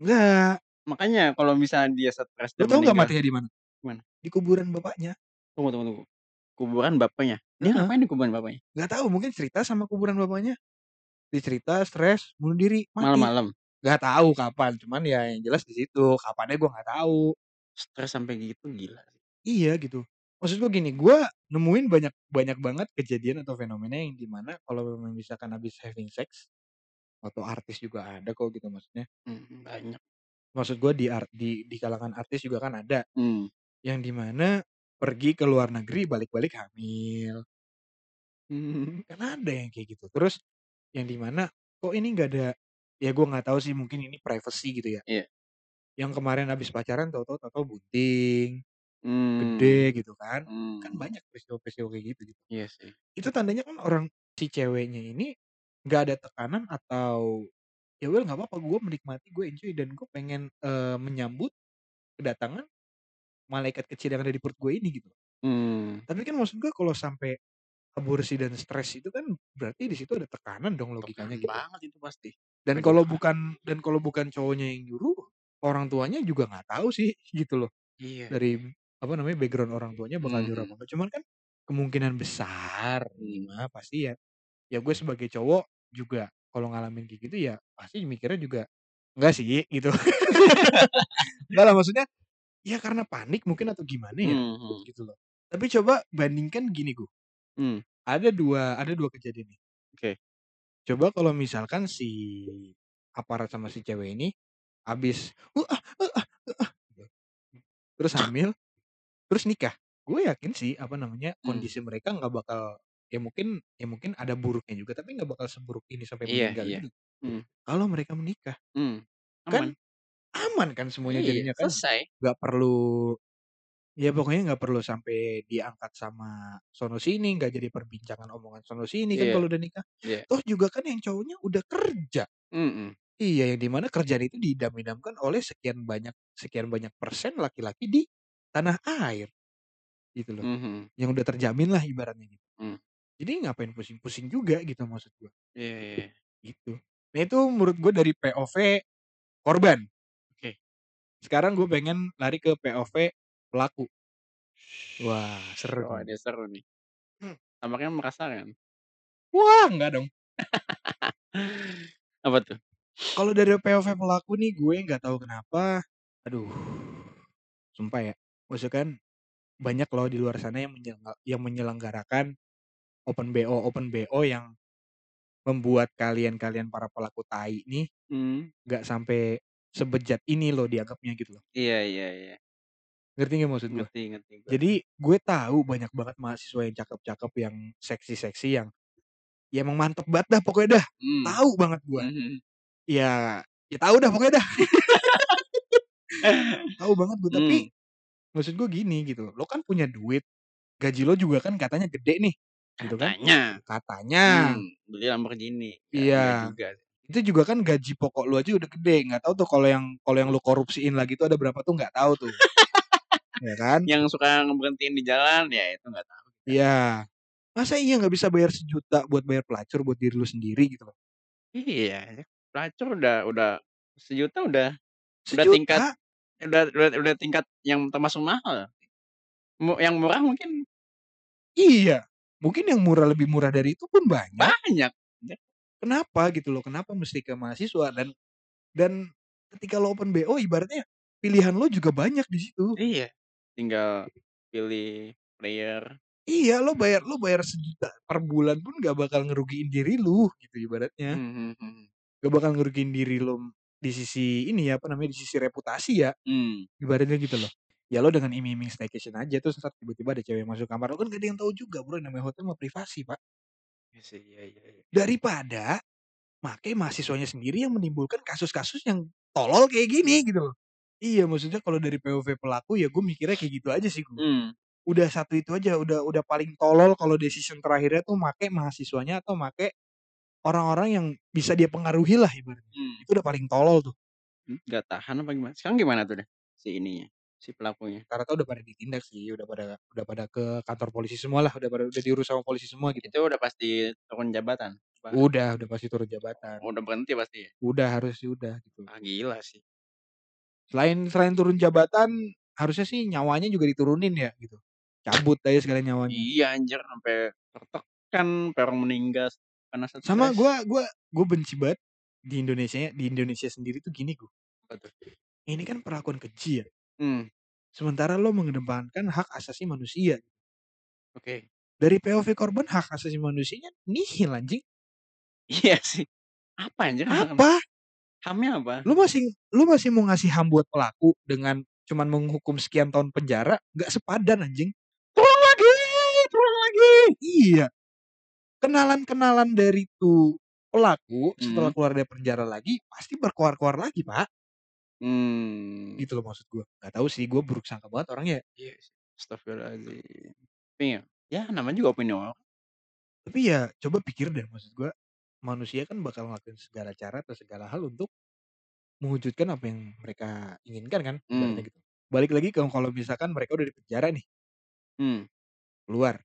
Enggak. Makanya kalau misalnya dia stres Lu dan tahu nggak meninggal matinya di mana? Di kuburan bapaknya. Tunggu tunggu tunggu. Kuburan bapaknya? Dia Heeh. ngapain di kuburan bapaknya? Nggak tahu, mungkin cerita sama kuburan bapaknya. Dia cerita, stres, bunuh diri, mati. Malam-malam? Nggak tahu kapan, cuman ya yang jelas di situ, kapannya gua nggak tahu. Stres sampai gitu, gila sih. Iya gitu. Maksud gua gini, gua nemuin banyak banyak banget kejadian atau fenomena yang di mana kalau memang misalkan habis having sex, atau artis juga ada kok gitu maksudnya. Mhm, banyak. Maksud gua di ar di di kalangan artis juga kan ada. Mmm. Yang di mana pergi ke luar negeri, balik-balik hamil. Mmm. Kan ada yang kayak gitu. Terus yang di mana, kok ini nggak ada ya gua nggak tahu sih mungkin ini privacy gitu ya. Iya. Yang kemarin habis pacaran tahu-tahu tahu-tahu bunting, Mmm. gede gitu kan. Kan Mmm. banyak peristiwa-peristiwa kayak gitu gitu. Iya sih. Itu tandanya kan orang si ceweknya ini nggak ada tekanan atau, ya well nggak apa-apa gua menikmati, gue enjoy dan gue pengen, eee, menyambut kedatangan malaikat kecil yang ada di perut gue ini gitu. Mmm. Tapi kan maksud gue kalau sampai aborsi dan stres itu kan berarti di situ ada tekanan dong logikanya Tekanan gitu. banget itu pasti. Dan kalau bukan dan kalau bukan cowoknya yang nyuruh, orang tuanya juga nggak tahu sih [LAUGHS] gitu loh. Iya. Dari apa namanya, background orang tuanya bakal nyuruh apa Mhm. enggak. Cuman kan kemungkinan besar mah pasti ya, ya gue sebagai cowok juga kalau ngalamin kayak gitu ya pasti mikirnya juga, enggak sih gitu. [LAUGHS] Enggak lah maksudnya, ya karena panik mungkin atau gimana ya, Mmm, mhm. gitu loh. Tapi coba bandingkan gini Gu, Mmm. ada 2 ada 2 kejadian nih. Oke. Coba kalau misalkan si aparat sama si cewek ini habis, gitu. Terus hamil, terus nikah. Gue yakin sih apa namanya, Mmm. kondisi mereka nggak bakal ya mungkin ya mungkin ada buruknya juga, tapi nggak bakal seburuk ini sampai Iya meninggal iya. ini. Mhm. Kalau mereka menikah. Mmm. Kan Aman. kan semuanya Iya, jadinya kan, selesai. nggak perlu ya pokoknya nggak perlu sampai diangkat sama sono sini, nggak jadi perbincangan omongan sono sini kan Iya. kalau udah nikah. Iya. Toh juga kan yang cowoknya udah kerja. Mhm. Iya, yang di mana kerjaan itu diidam-idamkan oleh sekian banyak sekian banyak persen laki-laki di tanah air. Gitu loh. Mhm. Yang udah terjamin lah ibaratnya gitu. Mmm. Jadi ngapain pusing-pusing juga gitu maksud gue. Iya iya. Gitu. Nah itu menurut gue dari POV korban. Sekarang gue pengen lari ke POV pelaku. Wah, seru Wah, ini seru nih. Hmm. Tampaknya merasakan. Wah, enggak dong. [LAUGHS] Apa tuh? Kalau dari POV pelaku nih gue nggak tahu kenapa, aduh, sumpah ya, maksudnya kan banyak loh di luar sana yang yang menyelenggarakan open BO open BO yang membuat kalian-kalian para pelaku tai nih Mmm. nggak sampai sebejat ini loh dianggapnya gitu loh. Iya iya iya. Ngerti nggak maksud gue? Ngerti ngerti gue. Jadi gue tahu banyak banget mahasiswa yang cakep-cakep, yang seksi-seksi, yang ya emang mantep banget dah pokoknya dah. Mmm. Tahu banget gue. Mhm. Ya, ya tahu dah pokoknya dah. [LAUGHS] Tahu banget gue, tapi Mmm. maksud gue gini gitu, lo kan punya duit, gaji lo juga kan katanya gede nih, gitu kan. Katanya. Katanya. Mmm, beli Lamborghini. Ya, Iya. juga sih. Itu juga kan gaji pokok lo aja udah gede, nggak tahu tuh kalau yang kalau yang lo korupsiin lagi tuh ada berapa tuh nggak tahu tuh. Ya kan? Yang suka ngeberhentiin di jalan, ya itu nggak tahu. Iya. Masa iya nggak bisa bayar sejuta buat bayar pelacur buat diri lo sendiri gitu loh. Iya, pelacur udah udah sejuta udah udah tingkat Sejuta? udah udah udah tingkat yang termasuk mahal. Yang murah mungkin Iya. Mungkin yang murah lebih murah dari itu pun banyak. banyak. Kenapa gitu loh, kenapa mesti ke mahasiswa dan dan ketika lo open BO ibaratnya pilihan lo juga banyak di situ. Iya. Tinggal pilih player. Iya, lo bayar lo bayar Rp1.000.000 per bulan pun nggak bakal ngerugiin diri lu gitu ibaratnya. Mhm mhm. Nggak bakal ngerugiin diri lo di sisi ini ya, apa namanya, di sisi reputasi ya, Mmm. ibaratnya gitu loh. Ya lo dengan iming-iming staycation aja terus tiba-tiba ada cewek masuk kamar lo, kan nggak ada yang tahu juga Bro, namanya hotel mah privasi, Pak. Iya sih, iya iya iya. Daripada make mahasiswanya sendiri yang menimbulkan kasus-kasus yang tolol kayak gini gitu loh. Iya, maksudnya kalau dari POV pelaku ya gue mikirnya kayak gitu aja sih gue. Mmm. Udah satu itu aja, udah udah paling tolol kalau decision terakhirnya tuh make mahasiswanya atau make orang-orang yang bisa dia pengaruhi lah ibaratnya. Mmm. Itu udah paling tolol tuh. Mmm, nggak tahan apa gimana? Sekarang gimana tuh deh, si ininya, si pelakunya? Rata-rata udah pada ditindak sih, udah pada udah pada ke kantor polisi semualah, udah pada udah diurus sama polisi semua gitu. Itu udah pasti turun jabatan? Apa Udah, udah pasti turun jabatan. Oh, udah berhenti pasti ya? Udah, harus sih udah gitu. Ah, gila sih. Selain selain turun jabatan, harusnya sih nyawanya juga diturunin ya gitu. Cabut aja sekalian nyawanya. Iya anjir, sampai tertekan, orang meninggal karena Sama stres. gua gua gua benci banget di Indonesianya di Indonesia sendiri tuh gini Gu. Apa tuh? Ini kan perlakuan keji ya. Mmm. Sementara lo mengedepankan hak asasi manusia. Oke. Dari POV korban hak asasi manusianya nihil anjing. Iya sih. Apa anjir hak Apa? HAM-nya apa? Lu masih lu masih mau ngasih HAM buat pelaku dengan cuman menghukum sekian tahun penjara, nggak sepadan anjing. Turun lagi turun lagi! Iya. Kenalan-kenalan dari tuh pelaku setelah Mmm. keluar dari penjara lagi, pasti berkoar-koar lagi, Pak. Mmm. Gitu loh maksud gua. Nggak tahu sih, gua buruk sangka banget orangnya ya. Iya sih. Astaghfirullahaladzim. Tapi ya, ya namanya juga opini orang. Tapi ya coba pikir deh, maksud gua, manusia kan bakal ngelakuin segala cara atau segala hal untuk mewujudkan apa yang mereka inginkan kan, Mmm. ibaratnya gitu. Balik lagi ke kalau misalkan mereka udah di penjara nih Mmm. keluar,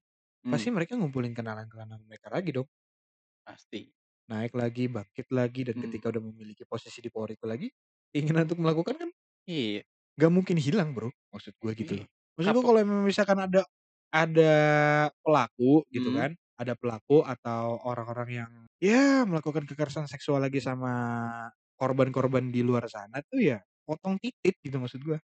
Mmm. pasti mereka ngumpulin kenangan-kenangan mereka lagi dong. Pasti. Naik lagi, bangkit lagi, dan Mmm. ketika udah memiliki posisi di power itu lagi, keinginan untuk melakukan kan Iya. nggak mungkin hilang Bro, maksud gua gitu Iya. loh. Maksud gua Kapok. kalau misalkan ada ada pelaku gitu Mmm. kan, ada pelaku atau orang-orang yang, ya melakukan kekerasan seksual lagi sama korban-korban di luar sana tuh ya potong titik gitu maksud gua.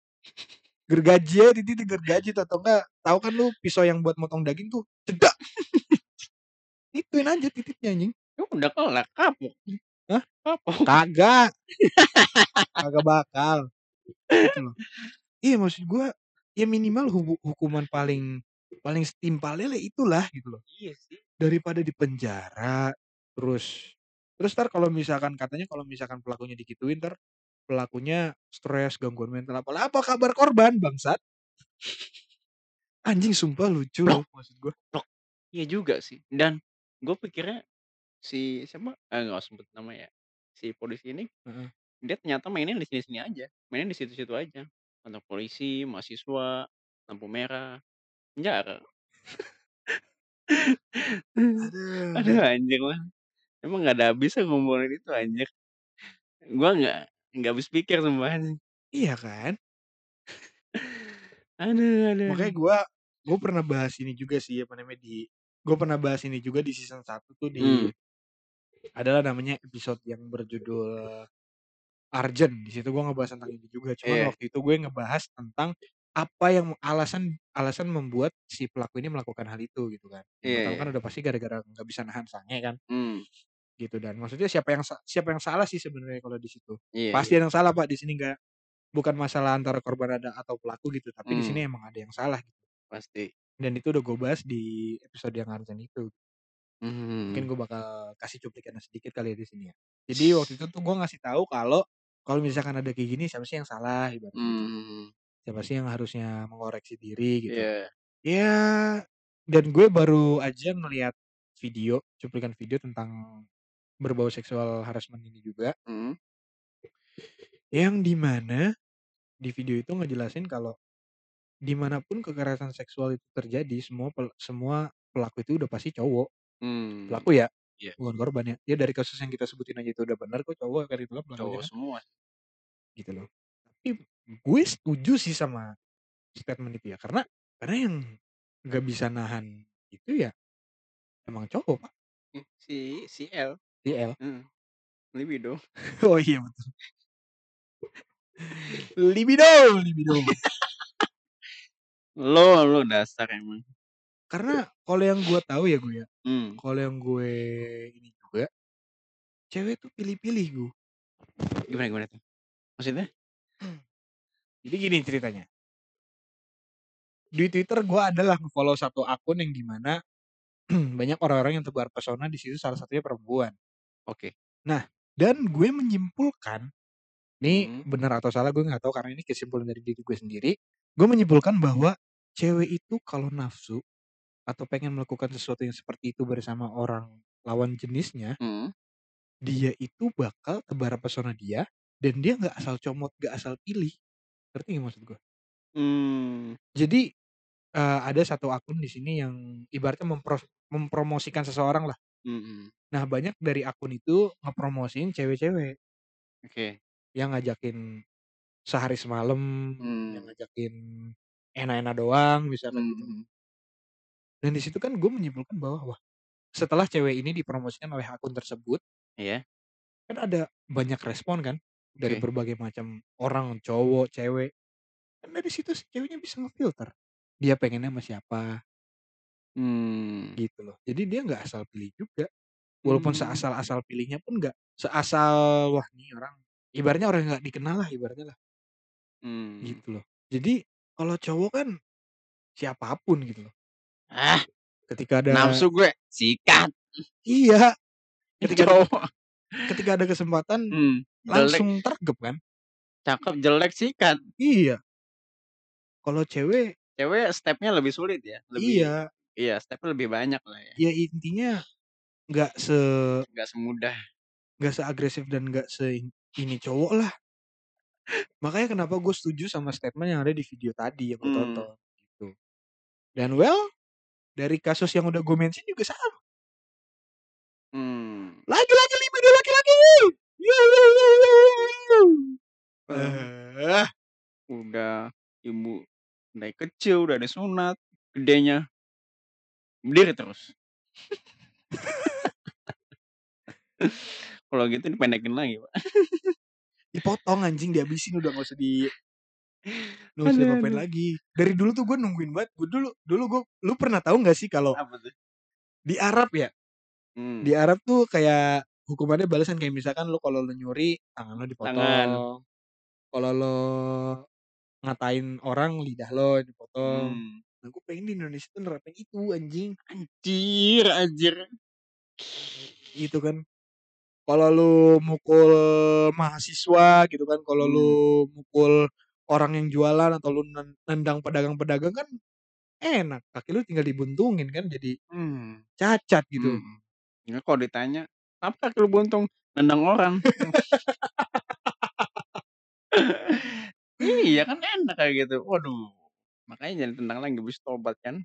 Gergaji aja di titik, gergaji atau enggak, tahu kan lu pisau yang buat motong daging tuh, cedak. [LAUGHS] Ituin aja titiknya anjing. Udah kelar, kapok. Hah? Kapok. [LAUGHS] Kagak. Kagak bakal. Gitu loh. Iya maksud gua, ya minimal hu hukuman paling paling setimpalnya lah itulah gitu loh. Iya sih. Daripada di penjara, terus terus entar kalau misalkan katanya kalau misalkan pelakunya digituin entar pelakunya stres, gangguan mental apa, apa kabar korban bangsat. Anjing sumpah lucu loh maksud gua. plok. Iya juga sih. Dan gua pikirnya si siapa, eee, nggak sebut nama ya, si polisi ini, Heeh. dia ternyata mainnya di sini-sini aja, mainnya di situ-situ aja. Kantor polisi, mahasiswa, lampu merah, penjara. Aduh Aduh. anjing lah. Emang nggak ada habisnya ngomongin itu anjir. Gua nggak nggak habis pikir sumpah ini. Iya kan? Aduh aduh Makanya aduh. gua gua pernah bahas ini juga sih, apa namanya, di gua pernah bahas ini juga di season 1 tuh di Mmm. Adalah namanya episode yang berjudul Arjen. Di situ gua ngebahas tentang ini juga. Cuman Iya. waktu itu gue ngebahas tentang apa yang alasan alasan membuat si pelaku ini melakukan hal itu gitu kan. Yang Iya pertama kan iya. udah pasti gara-gara nggak bisa nahan sange kan. Mmm. Gitu dan maksudnya siapa yang siapa yang salah sih sebenarnya kalau di situ. Iya Pasti iya. ada yang salah Pak di sini nggak bukan masalah antara korban ada atau pelaku gitu, tapi di Mmm. sini emang ada yang salah gitu. Pasti. Dan itu udah gua bahas di episode yang Arjen itu. Mungkin Mmm. gua bakal kasih cuplikannya sedikit kali ya di sini ya. Jadi waktu itu tuh gua ngasih tahu kalau kalau misalkan ada kayak gini siapa sih yang salah ibaratnya gitu. Mmm. Siapa sih yang harusnya mengoreksi diri gitu. Iya. Ya dan gue baru aja ngelihat video, cuplikan video tentang berbau seksual harassment ini juga. Mhm. Yang di mana di video itu ngejelasin kalau di mana pun kekerasan seksual itu terjadi semua pel semua pelaku itu udah pasti cowok. Mmm. Pelaku ya, Iya. bukan korban ya. Ya dari kasus yang kita sebutin aja itu udah benar kok cowok kan itu kan pelakunya Cowok kan. semua. Gitu loh. Tapi gue setuju sih sama statement itu ya, karena karena yang nggak bisa nahan itu ya emang cowok, Pak. Mmm, si si L. Si L. Heeh. Libido. [LAUGHS] Oh iya betul. Libido libido. [LAUGHS] Lu lu dasar emang. Karena kalau yang gue tahu ya, Gu, ya, Mmm. kalau yang gue ini juga cewek tuh pilih-pilih, Gu. Gimana gimana tuh? Maksudnya? Jadi gini ceritanya. Di Twitter gue adalah nge-follow 1 akun yang di mana [CLEARS THROAT] banyak orang-orang yang tebar pesona di situ salah satunya perempuan. Oke. Nah, dan gue menyimpulkan, nih Mhm. bener atau salah gue nggak tahu karena ini kesimpulan dari diri gue sendiri, gue menyimpulkan bahwa cewek itu kalau nafsu atau pengen melakukan sesuatu yang seperti itu bersama orang lawan jenisnya Mhm. dia itu bakal tebar pesona dia dan dia nggak asal comot, nggak asal pilih. Ngerti nggak maksud gue? Mmm. Jadi, eee, ada 1 akun di sini yang ibaratnya mempros mempromosikan seseorang lah. Mhm. Nah, banyak dari akun itu ngepromosiin cewek-cewek. Oke. Yang ngajakin sehari semalam, yang Mmm. ngajakin enak-enak doang misalkan Mmm, gitu. mhm. Dan di situ kan gue menyimpulkan bahwa, wah, setelah cewek ini dipromosikan oleh akun tersebut Iya. kan ada banyak respon kan dari Oke. berbagai macam orang, cowok, cewek. Kan dari situ si ceweknya bisa ngefilter, dia pengennya sama siapa. Mmm. Gitu loh. Jadi dia nggak asal pilih juga. Walaupun Mmm. seasal-asal pilihnya pun nggak seasal, wah nih orang ibaratnya orang yang nggak dikenal lah ibaratnya lah. Mmm. Gitu loh. Jadi kalau cowok kan siapa pun gitu loh. Ah, Ketika ada nafsu gue, sikat. Iya, ketika ada cowok. ketika ada kesempatan jelek. langsung trekep kan. Cakep, jelek, sikat. Iya. Kalau cewek Cewek step-nya lebih sulit ya, lebih Iya. iya step-nya lebih banyak lah ya. Ya intinya nggak se Nggak semudah. nggak seagresif dan nggak se ini cowok lah. Makanya kenapa gue setuju sama statement yang ada di video tadi yang gue tonton, gitu. Dan well, dari kasus yang udah gue mention juga sama. Mmm. Laki-laki libido laki-laki. Ah. Udah ibu dari kecil udah disunat, gedenya berdiri terus. [LAUGHS] Kalau gitu dipendekin lagi, Pak. Dipotong anjing, dihabisin udah nggak usah di nggak usah Aduh aduh. lagi. Dari dulu tuh gue nungguin banget, gue dulu dulu gue lu pernah tahu nggak sih kalau di Arab ya, Mmm. di Arab tuh kayak hukumannya balasan kayak misalkan lu kalau lu nyuri tangan lu Tangan. dipotong, kalau lu ngatain orang lidah lu dipotong. Mmm. Nah, gue pengen di Indonesia tuh nerapin itu anjing. Anjir anjir. Gitu kan. Kalau lu mukul mahasiswa gitu kan, kalau lu Mmm. mukul orang yang jualan atau lu nen nendang pedagang-pedagang kan enak, kaki lu tinggal dibuntungin kan jadi Mmm. cacat gitu. Mhm. Ya kalau ditanya, "Kenapa kaki lu buntung?" "Nendang orang." Iya kan enak kayak gitu. Waduh, makanya jangan ditendang lagi, habis itu tobat kan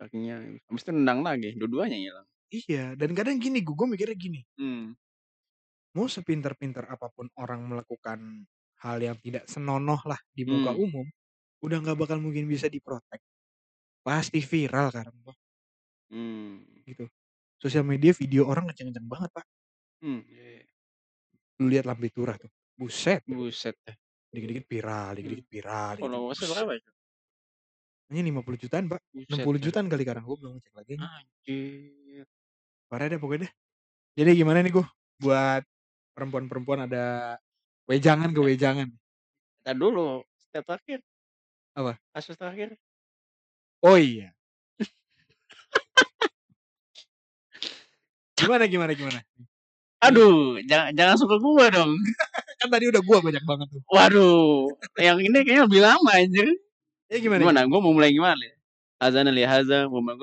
kakinya, habis itu nendang lagi, dua-duanya hilang. Iya, dan kadang gini Gu, gue mikirnya gini Mmm. mau sepintar-pintar apa pun orang melakukan hal yang tidak senonoh lah di muka Mmm. umum, udah nggak bakal mungkin bisa di-protect. Pasti viral kan, Bang. Mmm. Gitu. Sosial media video orang kenceng-kenceng banget, Pak. Mmm, iya iya. Lu lihat Lambe Turah tuh, buset. Buset dah. Dikit-dikit viral Mmm. dikit-dikit viral, dikit-dikit Followers-nya bus berapa itu? Kayaknya 50 jutaan, Pak. enam Buset puluh dah. jutaan kali sekarang, gue belum ngecek lagi anjing. Anjir. Parah dah pokoknya dah. Jadi gimana nih, Gu, buat perempuan-perempuan ada wejangan, Eh. kewejangan? Entar dulu, step terakhir. Apa? Kasus terakhir. Oh iya. [LAUGHS] Gimana gimana gimana? Aduh, jangan jangan ke gua dong. [LAUGHS] Kan tadi udah gua banyak banget tuh. Waduh, yang ini kayaknya lebih lama anjir. Ya gimana Gimana? Gua mau mulai gimana nih? Adzan li hadzal wa [LAUGHS]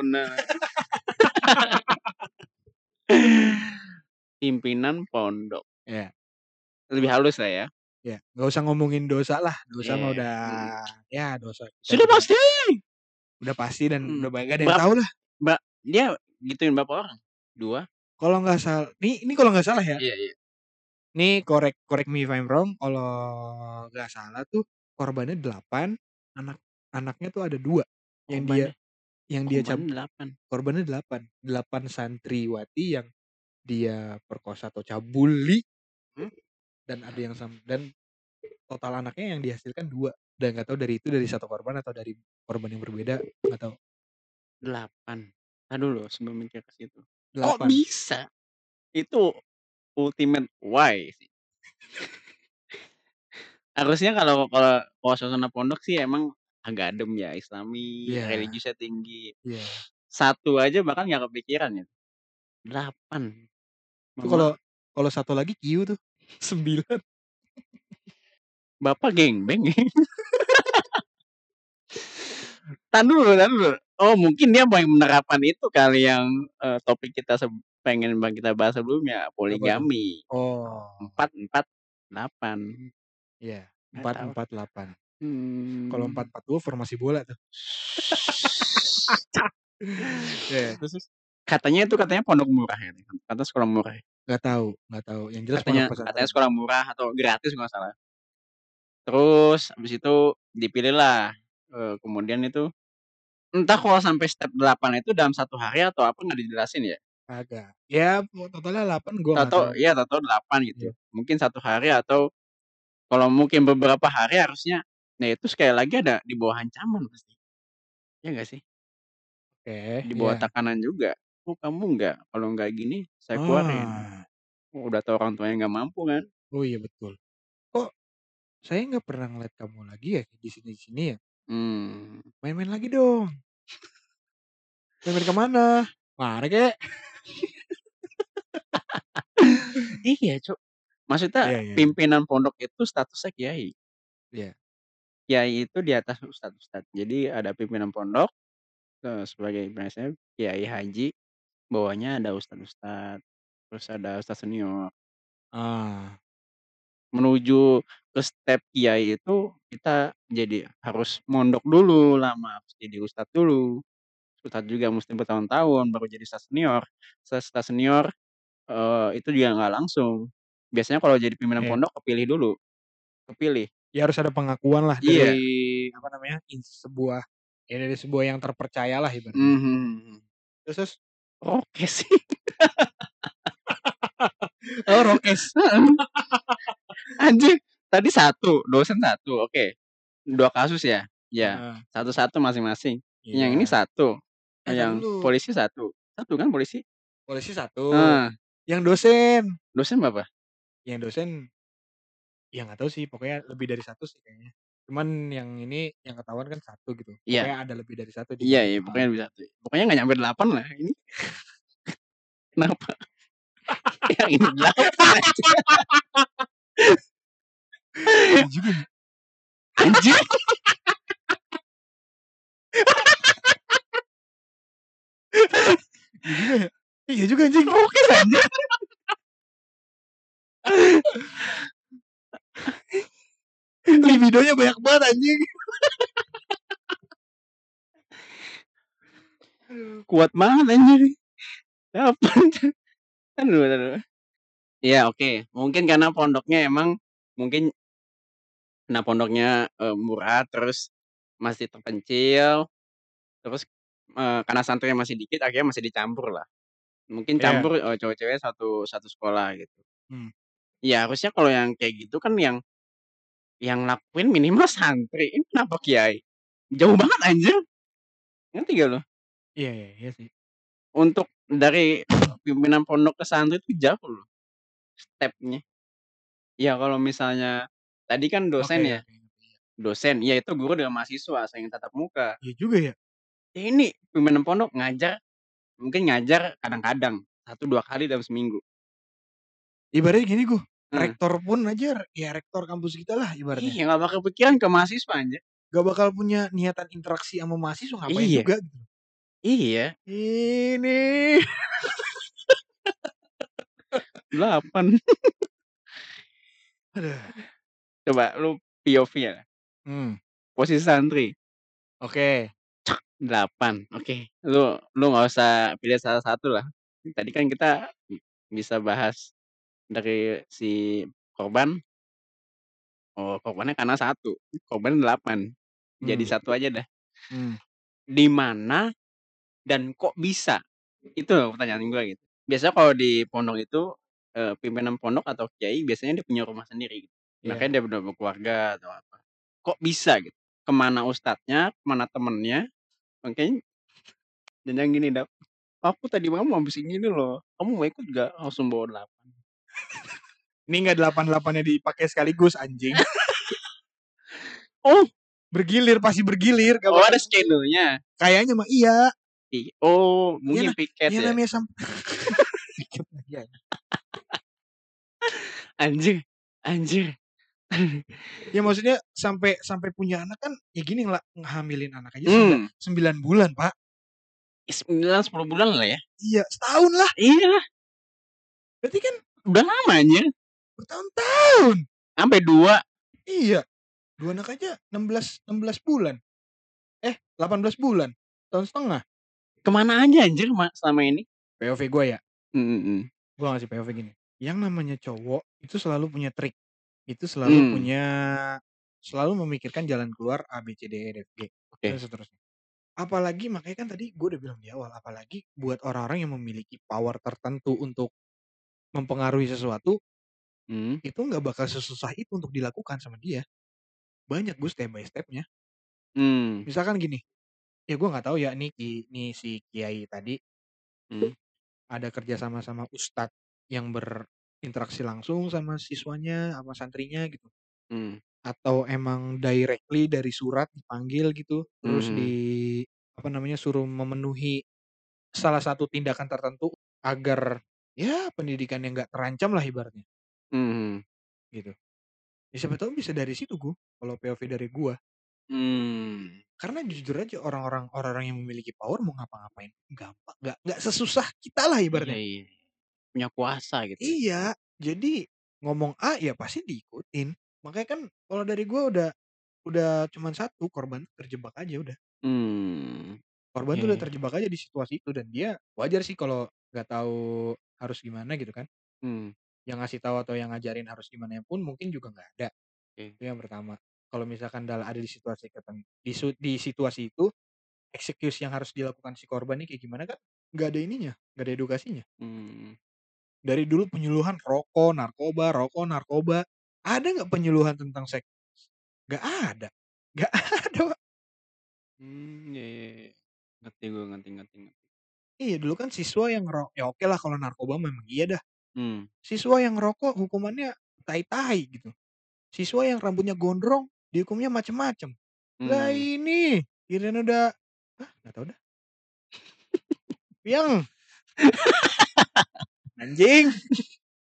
Pimpinan pondok. Iya. Lebih halus lah ya. Iya, nggak usah ngomongin dosa lah, dosa mah Iya, udah mhm. ya dosa Sudah pasti. udah pasti dan Mhm. udah banyak ada yang tahu lah. Mbak dia gituin berapa orang? 2? Kalau nggak sal nih ini kalau nggak salah ya, Iya iya. nih correct correct me if I'm wrong, kalau nggak salah tuh korbannya 8, anak anaknya tuh ada 2 yang dia Korbannya yang dia korbannya 8. korbannya 8, 8 santriwati yang dia perkosa atau cabuli Mmm. Dan ada yang sam dan total anaknya yang dihasilkan 2. Dan nggak tahu dari itu dari satu korban atau dari korban yang berbeda, nggak tahu. 8. Entar dulu sebelum mikir ke situ. Kok 8. bisa? Itu ultimate why sih. Harusnya kalau kalau kalau suasana pondok sih emang agak adem ya, islami, Iya. religiusnya tinggi. Iya. 1 aja bahkan nggak kepikiran itu. 8. Itu Mohon kalau kalau 1 lagi Q tuh, 9. Bapak gengbeng ya? Entar dulu entar dulu. Oh mungkin dia pengen menerapkan itu kali yang, eee, topik kita seb pengen bang kita bahas sebelumnya, Apa tuh? poligami. Oh. 4 4, 8. Iya, Nggak 4, tahu. 4, 8. Kalau 4, Mmm. 4, 2 formasi bola tuh. [LAUGHS] Iya, terus terus? Katanya itu katanya pondok murah ya, katanya sekolah murah ya? Nggak tahu nggak tahu, yang jelas Katanya katanya sekolah murah atau gratis nggak salah. Terus habis itu dipilihlah, eee, kemudian itu entah kalau sampai step 8 itu dalam 1 hari atau apa nggak dijelasin ya. Kagak. Ya totalnya 8 gua nggak Tahu-tahu tahu. iya tahu-tahu 8 gitu. Iya. Mungkin 1 hari atau kalau mungkin beberapa hari harusnya nah itu sekali lagi ada di bawah ancaman pasti. Iya nggak sih? Oke, Di bawah iya. tekanan juga. "Oh kamu nggak kalau nggak gini saya keluarin." Ah. Oh udah tahu orang tuanya nggak mampu kan. Oh iya betul. Kok saya nggak pernah ngeliat kamu lagi ya di sini-sini ya? Mmm. Main-main lagi dong. Main-main ke mana? Mari kek. Iya Cuk. Maksudnya Iya iya iya. pimpinan pondok itu statusnya kiai. Iya. Kiai itu di atas ustad-ustad. Jadi ada pimpinan pondok, eee, sebagai biasanya kiai haji, bawahnya ada ustad-ustad, terus ada ustad senior. Ah. Menuju ke step kiai itu kita jadi harus mondok dulu lama, harus jadi ustad dulu. Ustad juga mesti bertahun-tahun baru jadi ustad senior. Setelah ustad senior, eee, itu juga nggak langsung. Biasanya kalau jadi pimpinan Iya. pondok kepilih dulu, kepilih. Ya harus ada pengakuan lah Iya. dari apa namanya, sebuah ya dari sebuah yang terpercayalah ibaratnya. Mhm mhm. Terus terus? Oke sih. [LAUGHS] Oh rokes. Anjing, tadi 1, dosen 1, oke. 2 kasus ya? Iya. 1 1 masing-masing. Yang ini. 1, Eh, yang dulu. polisi 1. 1 kan polisi? Polisi 1. Heeh. Yang dosen? Dosen berapa? Yang dosen ya nggak tahu sih, pokoknya lebih dari 1 sih kayaknya. Cuman yang ini yang ketahuan kan 1 gitu. Iya. Pokoknya ada lebih dari 1 Iya iya, yang pokoknya lebih 1. Pokoknya nggak nyampe 8 lah ini. [LAUGHS] Kenapa? [LAUGHS] Yang ini 8 aja. Iya juga ya. Anjing. Iya juga ya. Iya juga anjing. [LAUGHS] Rokes anjing. Libidonya banyak banget anjing. Aduh. Kuat banget anjing. 8 tuh. Entar dulu entar dulu. Iya oke, mungkin karena pondoknya emang mungkin karena pondoknya, eee, murah, terus masih terpencil, terus, eee, karena santrinya masih dikit akhirnya masih dicampur lah. Mungkin Iya. campur, eee, cowok cewek satu satu sekolah gitu. Mmm. Ya harusnya kalau yang kayak gitu kan yang yang ngelakuin minimal santri, ini kenapa kiai? Jauh banget anjir. Ngerti nggak lu? Iya iya iya sih. Untuk dari pimpinan pondok ke santri itu jauh loh, stepnya. Ya kalau misalnya tadi kan dosen ya, oke, iya. dosen, ya itu guru dengan mahasiswa saling tatap muka. Iya juga ya. Ini pimpinan pondok ngajar, mungkin ngajar kadang-kadang, 1, 2 kali dalam seminggu. Ibaratnya gini Gu, Heeh. rektor pun aja ya rektor kampus kita lah ibaratnya. Iya nggak bakal kepikiran ke mahasiswa anjir. Nggak bakal punya niatan interaksi sama mahasiswa, ngapain Iya. juga gitu. Iya. Ini. 8. Aduh. Coba lu POV ya. Mmm. Posisi santri. Oke. 8, oke. Lu lu nggak usah pilih salah satu lah. Tadi kan kita bisa bahas dari si korban oh korbannya karena 1, korbannya 8. Jadi Mmm. 1 aja dah. Mmm. Di mana dan kok bisa? Itu pertanyaan gua gitu. Biasanya kalau di pondok itu, eee, pimpinan pondok atau kiai biasanya dia punya rumah sendiri. Iya. Makanya dia udah berkeluarga atau apa. kok bisa gitu, ke mana ustadznya, ke mana temennya, makanya dan yang gini Dap, "Aku tadi malam habis ini loh, kamu mau ikut nggak?" Langsung bawa 8. Ini enggak 8-8-nya dipakai sekaligus anjing. [LAUGHS] Oh. Bergilir, pasti bergilir gak Oh, ada skedulnya? Kayaknya mah iya. Oh, Iya mungkin nah piket iya ya? namanya sam [LAUGHS] piket. Anjir anjir. Ya maksudnya sampai sampai punya anak kan ya gini ngela ngehamilin anak aja sembilan Mmm. 9 bulan, Pak. Ya 9, 10 bulan lah ya? Iya, setahun lah. Iya. Berarti kan Udah lama anjir. bertahun-tahun. Sampai 2. Iya. 2 anak aja 16 16 bulan. Eh, 18 bulan, setahun setengah. Ke mana aja anjir ma selama ini? POV gua ya. Mhm mhm. Gua ngasih POV gini, yang namanya cowok itu selalu punya trik, itu selalu Mmm. punya selalu memikirkan jalan keluar A, B, C, D, E, F, G, dan Oke. seterusnya. Apalagi makanya kan tadi gua udah bilang di awal, apalagi buat orang-orang yang memiliki power tertentu untuk mempengaruhi sesuatu, Mmm. itu nggak bakal sesusah itu untuk dilakukan sama dia. Banyak Gus step by step-nya. Mmm. Misalkan gini, ya gua nggak tahu ya nih ki nih si kiai tadi Mmm. ada kerja sama sama ustadz yang berinteraksi langsung sama siswanya, sama santrinya gitu. Mmm. Atau emang directly dari surat dipanggil gitu, terus di apa namanya, suruh memenuhi salah satu tindakan tertentu agar ya pendidikannya nggak terancam lah ibaratnya. Mhm. Gitu. Ya siapa tahu bisa dari situ Gu, kalau POV dari gua. Mmm. Karena jujur aja orang-orang orang-orang yang memiliki power mau ngapa-ngapain gampang, nggak nggak sesusah kita lah Iya ibaratnya. iya. Punya kuasa gitu ya? Iya, jadi ngomong A ya pasti diikutin. Makanya kan kalau dari gua udah udah cuman satu, korban terjebak aja udah. Mmm. Korban Iya tuh udah iya. terjebak aja di situasi itu dan dia wajar sih kalau nggak tahu harus gimana gitu kan. Mmm. Yang ngasih tahu atau yang ngajarin harus gimana pun mungkin juga nggak ada. Oke. Itu yang pertama. Kalau misalkan dal ada di situasi keten di su di situasi itu, excuse yang harus dilakukan si korban nih kayak gimana kan nggak ada ininya, nggak ada edukasinya. Mmm. Dari dulu penyuluhan rokok, narkoba rokok, narkoba. Ada nggak penyuluhan tentang seks? Nggak ada. Nggak [LAUGHS] ada. Mmm, iya iya iya. Ngerti gua, ngerti ngerti ngerti. Iya, dulu kan siswa yang ngero ya oke lah kalau narkoba memang iya dah. Mmm. Siswa yang ngerokok hukumannya tai-tai gitu. Siswa yang rambutnya gondrong dihukumnya macem-macem. Lah Mmm. ini giliran udah ah, nggak tahu dah. Piang. [LAUGHS] Anjing.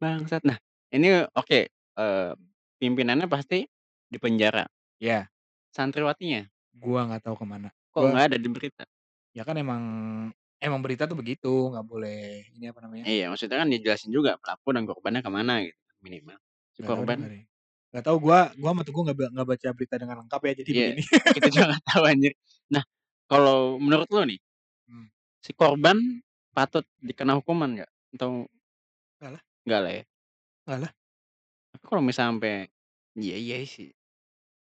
Bangsat. Nah, ini oke, eee, pimpinannya pasti dipenjara. Iya. Santriwatinya? Gua nggak tahu ke mana. Kok Gua nggak ada di berita? Ya kan emang emang berita tuh begitu, nggak boleh ini apa namanya Iya, maksudnya kan dijelasin juga pelaku dan korbannya ke mana gitu, minimal. Si Nggak tahu dah korban nggak tahu gua gua sama Teguh nggak ba nggak baca berita dengan lengkap ya jadi Iya, begini. [LAUGHS] kita juga nggak tahu anjir. Nah, kalau menurut lu nih Mmm. si korban patut dikena hukuman nggak? Atau Nggak lah. nggak lah ya? Nggak lah. Tapi kalau misalnya sampai iya iya sih.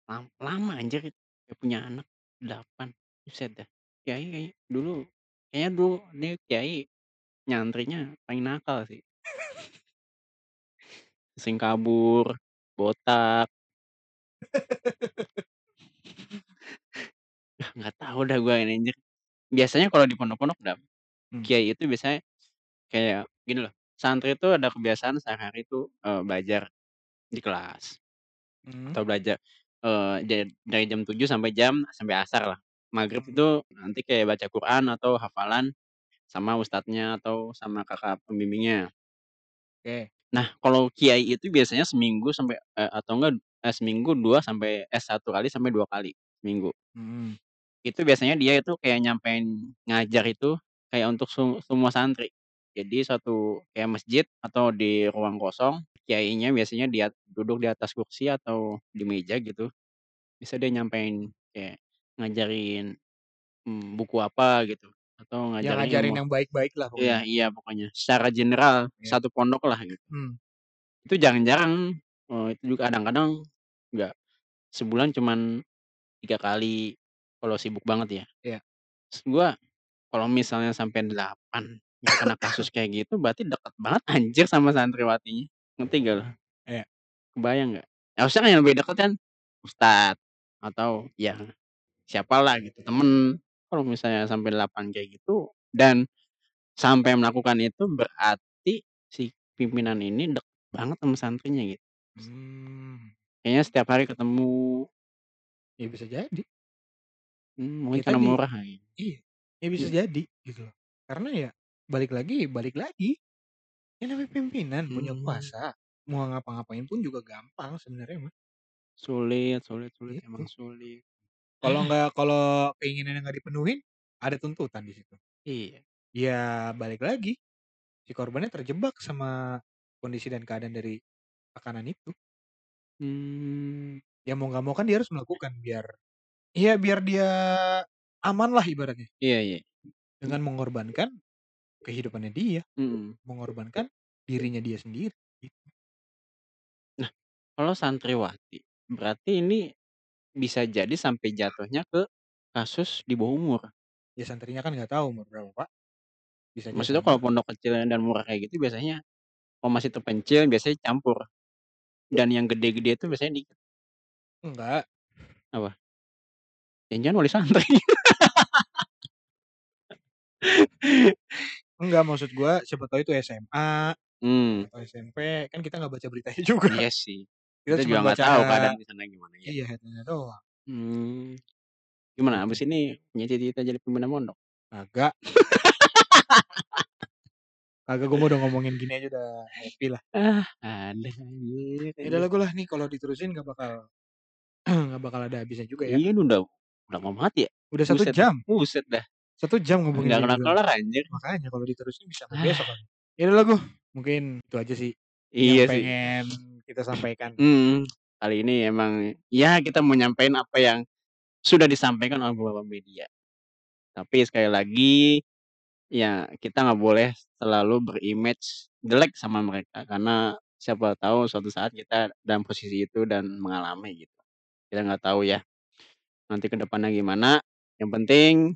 Lam lama anjir nggak punya anak 8, buset dah. Kiai kayaknya dulu kayaknya dulu nih kiai nyantrinya paling nakal sih. Sering kabur, botak. Ah, nggak tahu dah gua ini anjir. Biasanya kalau di pondok-pondok Dap, Mmm. kiai itu biasanya kayak gini loh, santri itu ada kebiasaan sehari-hari itu, eee, belajar di kelas. Mmm. Atau belajar, eee, ja dari jam 7.00 sampai jam sampai asar lah. Maghrib itu nanti kayak baca Quran atau hafalan sama ustadznya atau sama kakak pembimbingnya. Oke. Nah, kalau kiai itu biasanya seminggu sampai eee, atau enggak, eee, seminggu 2 sampai eh, 1 kali sampai 2 kali seminggu. Mhm. Itu biasanya dia itu kayak nyampein ngajar itu kayak untuk semua santri. Jadi suatu kayak masjid atau di ruang kosong, kiainya biasanya di at duduk di atas kursi atau di meja gitu. Bisa dia nyampein kayak ngajarin, mmm, buku apa gitu atau Yang ngajarin ngajarin ilmu yang baik-baik lah iya pokoknya. iya pokoknya secara general Iya. satu pondok lah gitu. Mmm. Itu jarang-jarang, eee, itu juga kadang-kadang nggak sebulan cuman 3 kali kalau sibuk banget ya. Iya. Maksud gua kalau misalnya sampai 8 yang kena kasus kayak gitu berarti deket banget anjir sama santriwatinya, ngerti nggak lu? Iya. Kebayang nggak? Harusnya kan yang lebih deket kan ustadz atau ya siapalah gitu, temen. Kalau misalnya sampai 8 kayak gitu dan sampai melakukan itu berarti si pimpinan ini deket banget sama santrinya gitu. Mmm. Kayaknya setiap hari ketemu. Ya bisa jadi. Mmm, Ya mungkin karena tadi murah kali. iya, ya bisa Iya. jadi gitu loh. Karena ya balik lagi balik lagi, yang namanya pimpinan punya Mmm. kuasa, mau ngapa-ngapain pun juga gampang sebenarnya mah. Sulit sulit sulit, Gitu. emang sulit. Kalau [LAUGHS] nggak kalau keinginannya nggak dipenuhin, ada tuntutan di situ. Iya. Ya balik lagi, si korbannya terjebak sama kondisi dan keadaan dari tekanan itu. Mmm. Ya mau nggak mau kan dia harus melakukan biar ya biar dia amanlah ibaratnya. Iya iya. Dengan mengorbankan kehidupannya dia, Mhm. mengorbankan dirinya dia sendiri, gitu. Nah, kalau santriwati, berarti ini bisa jadi sampai jatuhnya ke kasus di bawah umur? Ya santrinya kan nggak tahu umur berapa, Pak. Bisa Maksudnya kalau pondok kecil dan murah kayak gitu biasanya kalau masih terpencil biasanya campur, dan yang gede-gede itu biasanya dikit. Enggak. Apa? Jangan-jangan wali santri. [LAUGHS] Enggak, maksud gua siapa tahu itu SMA Mmm. atau SMP, kan kita nggak baca beritanya juga. Iya sih. Kita Kita juga nggak baca tahu keadaan di sana gimana ya. iya headline-nya doang. Mmm. Gimana habis ini punya cita-cita jadi pimpinan pondok? Kagak. Kagak, gua mah udah ngomongin gini aja udah happy lah. Ah, ada anjir Ya anjir. udahlah gua lah nih kalau diterusin nggak bakal [CLEARS THROAT] nggak bakal ada habisnya juga ya. Iya udah udah lama banget ya? Udah 1 Buset jam. buset dah. 1 jam ngomongin Nggak kayak gini doang. kelar-kelar anjir. Makanya kalau diterusin bisa sampai Ah. besok kali. Ya udahlah Gu, mungkin itu aja sih yang Iya sih. pengen kita sampaikan. Mhm. Kali ini emang ya kita mau nyampein apa yang sudah disampaikan oleh beberapa media. Tapi sekali lagi, ya kita nggak boleh selalu ber-image jelek sama mereka, karena siapa tahu suatu saat kita dalam posisi itu dan mengalami gitu. Kita nggak tahu ya, nanti ke depannya gimana, yang penting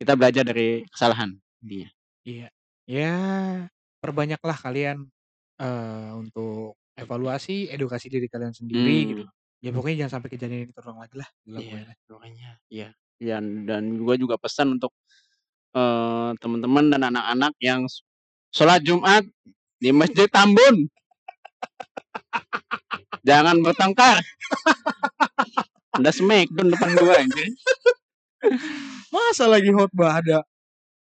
kita belajar dari kesalahan intinya. Iya. Ya perbanyaklah kalian, eee, untuk evaluasi, edukasi diri kalian sendiri gitu. Mmm. Ya pokoknya jangan sampai kejadian ini terulang lagi lah, Iya, makanya iya. Dan dan gua juga pesan untuk, eee, teman-teman dan anak-anak yang s sholat Jumat di Masjid Tambun. Jangan bertengkar. Ada smackdown depan gua anjir. Masa lagi khotbah ada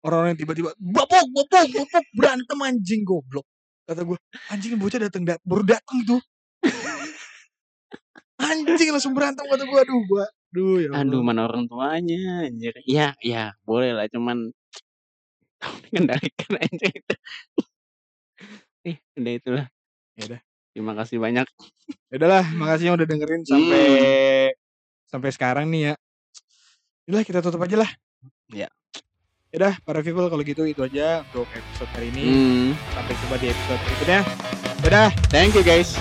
orang-orang yang tiba-tiba, "Bapok bapok bapok," berantem anjing goblok. Kata gua, "Anjing bocah dateng dat baru dateng itu." Anjing langsung berantem kata gua, aduh gua aduh ya Aduh, Allah. mana orang tuanya anjir. Iya iya bolehlah cuman tolong [LAUGHS] dikendalikan aja itu. Ih, udah itulah. Ya udah. Terima kasih banyak. Ya udahlah, makasih yang udah dengerin sampai Mmm. sampai sekarang nih ya. Udah kita tutup aja lah. Ya udah para people kalau gitu itu aja untuk episode kali ini. Mmm. Sampai jumpa di episode berikutnya. Dadah. Thank you guys.